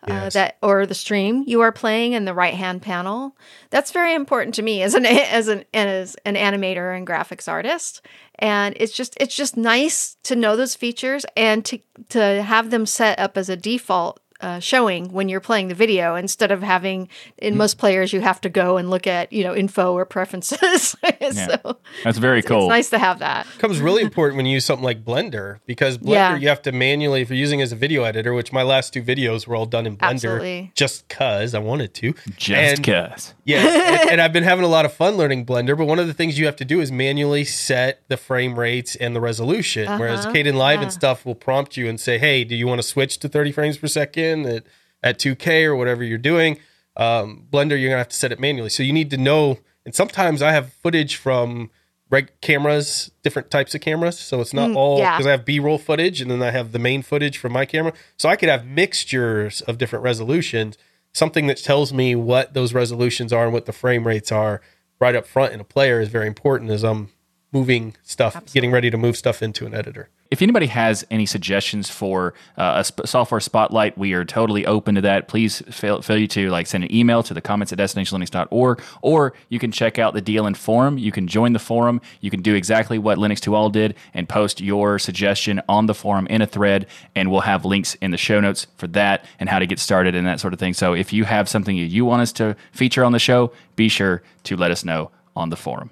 uh, Yes. that or the stream you are playing in the right hand panel. That's very important to me as an as an as an animator and graphics artist. And it's just it's just nice to know those features and to to have them set up as a default uh, showing when you're playing the video instead of having in most players you have to go and look at you know info or preferences. so That's very it's cool. It's nice to have that. becomes really important when you use something like Blender because Blender Yeah. you have to manually if you're using as a video editor, which my last two videos were all done in Blender Absolutely. just cause I wanted to. Just And- cuz. Yeah, and, and I've been having a lot of fun learning Blender. But one of the things you have to do is manually set the frame rates and the resolution. Whereas Uh-huh, Kdenlive yeah. and stuff will prompt you and say, "Hey, do you want to switch to 30 frames per second at, at 2K or whatever you're doing?" Um, Blender, you're gonna have to set it manually. So you need to know. And sometimes I have footage from reg- cameras, different types of cameras. So it's not all Mm, yeah. because I have B-roll footage and then I have the main footage from my camera. So I could have mixtures of different resolutions. Something that tells me what those resolutions are and what the frame rates are right up front in a player is very important as I'm moving stuff, getting ready to move stuff into an editor. If anybody has any suggestions for uh, a sp- software spotlight, we are totally open to that. Please feel, you to like send an email to the comments at destinationlinux.org, or you can check out the DLN forum. You can join the forum. You can do exactly what Linux to All did and post your suggestion on the forum in a thread, and we'll have links in the show notes for that and how to get started and that sort of thing. So if you have something you want us to feature on the show, be sure to let us know on the forum.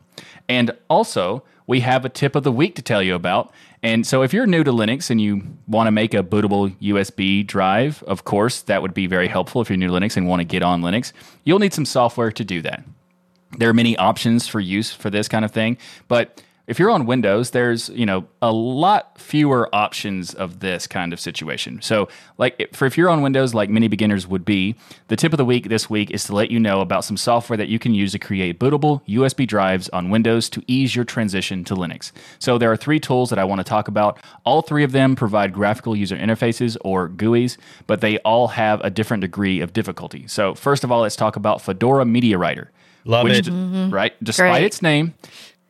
And also, we have a tip of the week to tell you about. And so, if you're new to Linux and you want to make a bootable USB drive, of course, that would be very helpful if you're new to Linux and want to get on Linux. You'll need some software to do that. There are many options for use for this kind of thing, but if you're on Windows, there's you know a lot fewer options of this kind of situation. So, like for if you're on Windows, like many beginners would be, the tip of the week this week is to let you know about some software that you can use to create bootable USB drives on Windows to ease your transition to Linux. So, there are three tools that I want to talk about. All three of them provide graphical user interfaces or GUIs, but they all have a different degree of difficulty. So, first of all, let's talk about Fedora Media Writer. Love which, it. Mm-hmm. Right, despite Great. its name,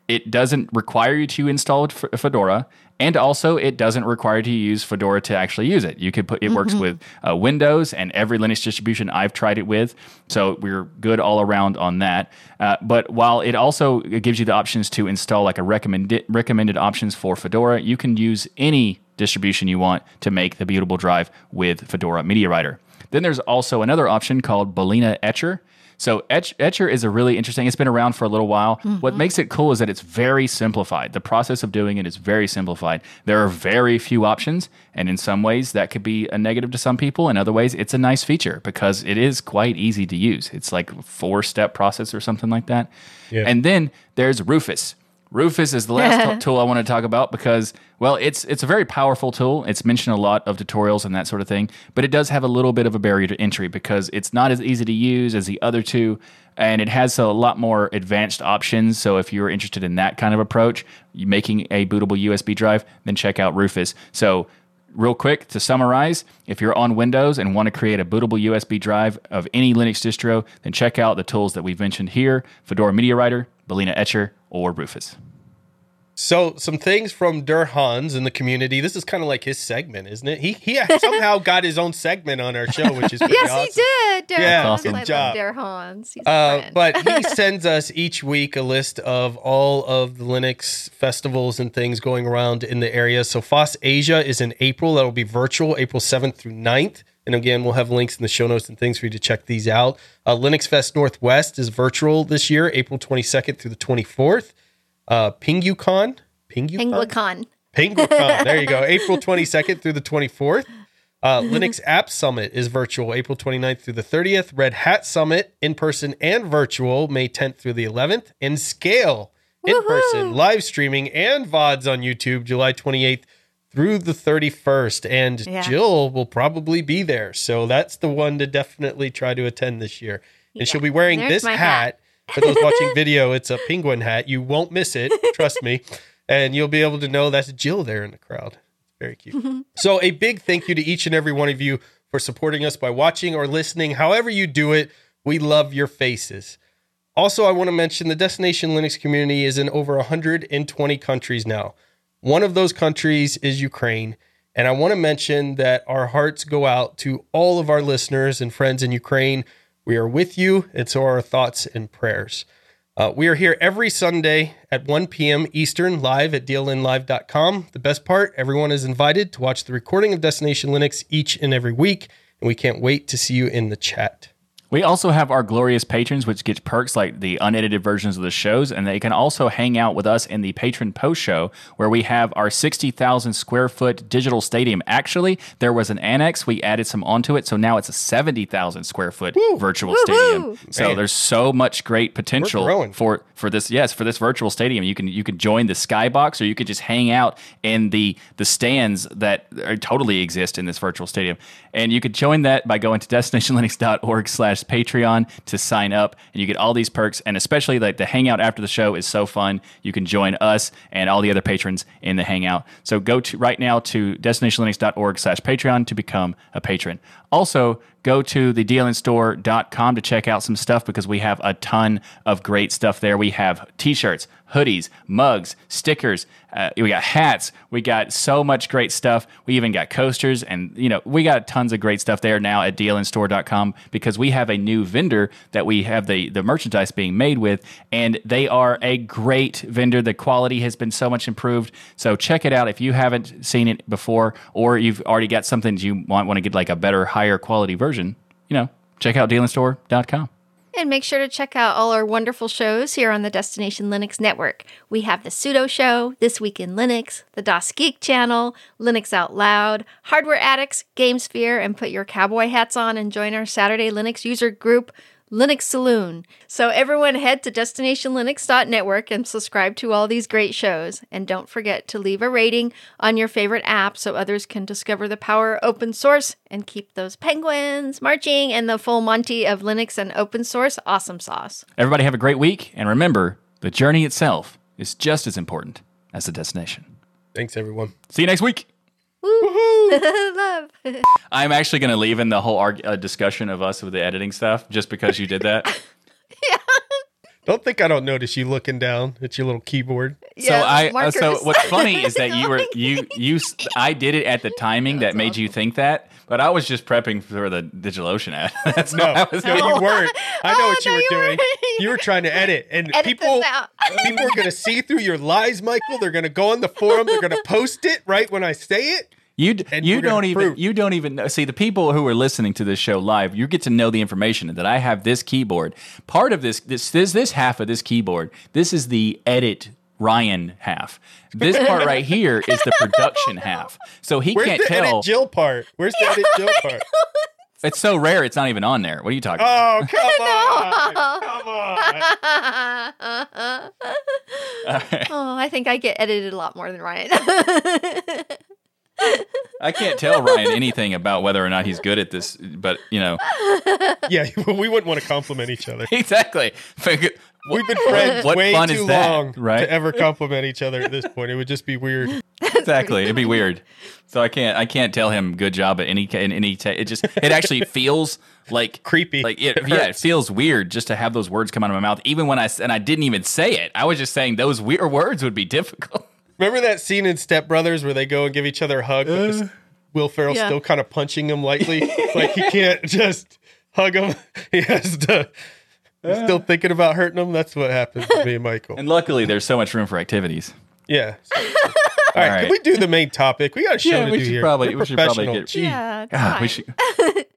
It doesn't require you to install Fedora, and also it doesn't require you to use Fedora to actually use it. You could put it works with uh, Windows and every Linux distribution I've tried it with, so we're good all around on that. Uh, but while it also gives you the options to install like a recommended recommended options for Fedora, you can use any distribution you want to make the bootable drive with Fedora Media Writer. Then there's also another option called Balena Etcher. So Etch, Etcher is a really interesting. It's been around for a little while. What mm-hmm. makes it cool is that it's very simplified. The process of doing it is very simplified. There are very few options, and in some ways that could be a negative to some people. In other ways, it's a nice feature because it is quite easy to use. It's like four-step process or something like that. Yeah. And then there's Rufus. Rufus is the last tool I want to talk about because, well, it's it's a very powerful tool. It's mentioned a lot of tutorials and that sort of thing, but it does have a little bit of a barrier to entry because it's not as easy to use as the other two, and it has a lot more advanced options. So if you're interested in that kind of approach, making a bootable USB drive, then check out Rufus. So real quick to summarize, if you're on Windows and want to create a bootable USB drive of any Linux distro, then check out the tools that we've mentioned here Fedora Media Writer, Balena Etcher, or Rufus. So some things from Der Hans in the community. This is kind of like his segment, isn't it? He he somehow got his own segment on our show, which is pretty Yes, awesome. he did. Der Yeah, Hans. good I love job. Der Hans. He's Uh, friend. but he sends us each week a list of all of the Linux festivals and things going around in the area. So FOSS Asia is in April. That'll be virtual, April 7th through 9th. And again, we'll have links in the show notes and things for you to check these out. Uh, Linux Fest Northwest is virtual this year, April 22nd through the 24th. Uh, PinguCon. PinguCon? PenguinCon. There you go. April 22nd through the 24th. Uh, Linux App Summit is virtual April 29th through the 30th. Red Hat Summit in person and virtual May 10th through the 11th. And Scale in person, live streaming and VODs on YouTube July 28th through the 31st. And Yeah. Jill will probably be there. So that's the one to definitely try to attend this year. And she'll be wearing There's this hat. hat. For those watching video, it's a penguin hat. You won't miss it. Trust me. And you'll be able to know that's Jill there in the crowd. Very cute. so, a big thank you to each and every one of you for supporting us by watching or listening. However, you do it, we love your faces. Also, I want to mention the Destination Linux community is in over 120 countries now. One of those countries is Ukraine. And I want to mention that our hearts go out to all of our listeners and friends in Ukraine. We are with you, and so our thoughts and prayers. Uh, we are here every Sunday at 1 p.m. Eastern, live at dlnlive.com. The best part, everyone is invited to watch the recording of Destination Linux each and every week, and we can't wait to see you in the chat. We also have our glorious patrons, which get perks like the unedited versions of the shows, and they can also hang out with us in the patron post show, where we have our 60,000 square foot digital stadium. Actually, there was an annex, we added some onto it, so now it's a 70,000 square foot virtual stadium. So Man. there's so much great potential for for this. Yes, for this virtual stadium, you can you can join the skybox, or you could just hang out in the the stands that are, totally exist in this virtual stadium, and you could join that by going to destinationlinux.org/slash Patreon to sign up, and you get all these perks, and especially like the hangout after the show is so fun. You can join us and all the other patrons in the hangout. So go to right now to destinationlinux.org/slash Patreon to become a patron. Also, go to the dlnstore.com to check out some stuff because we have a ton of great stuff there. We have t-shirts, hoodies, mugs, stickers, uh, we got hats, we got so much great stuff. We even got coasters and you know, we got tons of great stuff there now at dlnstore.com because we have a new vendor that we have the the merchandise being made with and they are a great vendor. The quality has been so much improved. So check it out if you haven't seen it before or you've already got something you want want to get like a better higher quality version, you know, check out dlnstore.com. And make sure to check out all our wonderful shows here on the Destination Linux Network. We have the Sudo Show, This Week in Linux, the DasGeek Channel, Linux Out Loud, Hardware Addicts, GameSphere, and put your cowboy hats on and join our Saturday Linux user group, Linux Saloon. So everyone head to destinationlinux.network and subscribe to all these great shows. And don't forget to leave a rating on your favorite app so others can discover the power of open source and keep those penguins marching and the full Monty of Linux and open source awesome sauce. Everybody have a great week and remember, the journey itself is just as important as the destination. Thanks, everyone. See you next week. Love. I'm actually going to leave in the whole arg- uh, discussion of us with the editing stuff just because you did that. yeah. Don't think I don't notice you looking down at your little keyboard. Yeah, so I uh, markers. so what's funny is that you were you you s- I did it at the timing that That's made you think that, but I was just prepping for the DigitalOcean ad. That's No, all no, you weren't. I know Oh, what you no, were you were- doing. You were trying to edit, and Edit people people are going to see through your lies, Michael. They're going to go on the forum. They're going to post it right when I say it. You d- you don't even prove- you don't even know. See the people who are listening to this show live. You get to know the information that I have this keyboard. Part of this this this this half of this keyboard. This is the edit Ryan half. This part right here is the production half. So he Where's can't the tell. edit Jill part? Where's the edit Jill part? It's so rare. It's not even on there. What are you talking? about? Oh, come on. Come on. oh, I think I get edited a lot more than Ryan. I can't tell Ryan anything about whether or not he's good at this. But you know Yeah, we wouldn't want to compliment each other. exactly. We've been friends What way fun too is that, long right? to ever compliment each other at this point. It would just be weird. exactly. It'd be weird. So I can't. I can't tell him good job at any. In any. Ta- it just. It actually feels like Creepy. Like it, It yeah, it feels weird just to have those words come out of my mouth, even when I and I didn't even say it. I was just saying those weird words would be difficult. Remember that scene in Step Brothers where they go and give each other a hug, but this- uh. Will Ferrell Yeah. still kind of punching him lightly, like he can't just hug him. He has to. He's still thinking about hurting them? That's what happens to me and Michael. And luckily, there's so much room for activities. Yeah. All right, right. Can we do the main topic? We got a show Yeah, to we do should here. probably- We're we should probably get- yeah, God, ah, we should.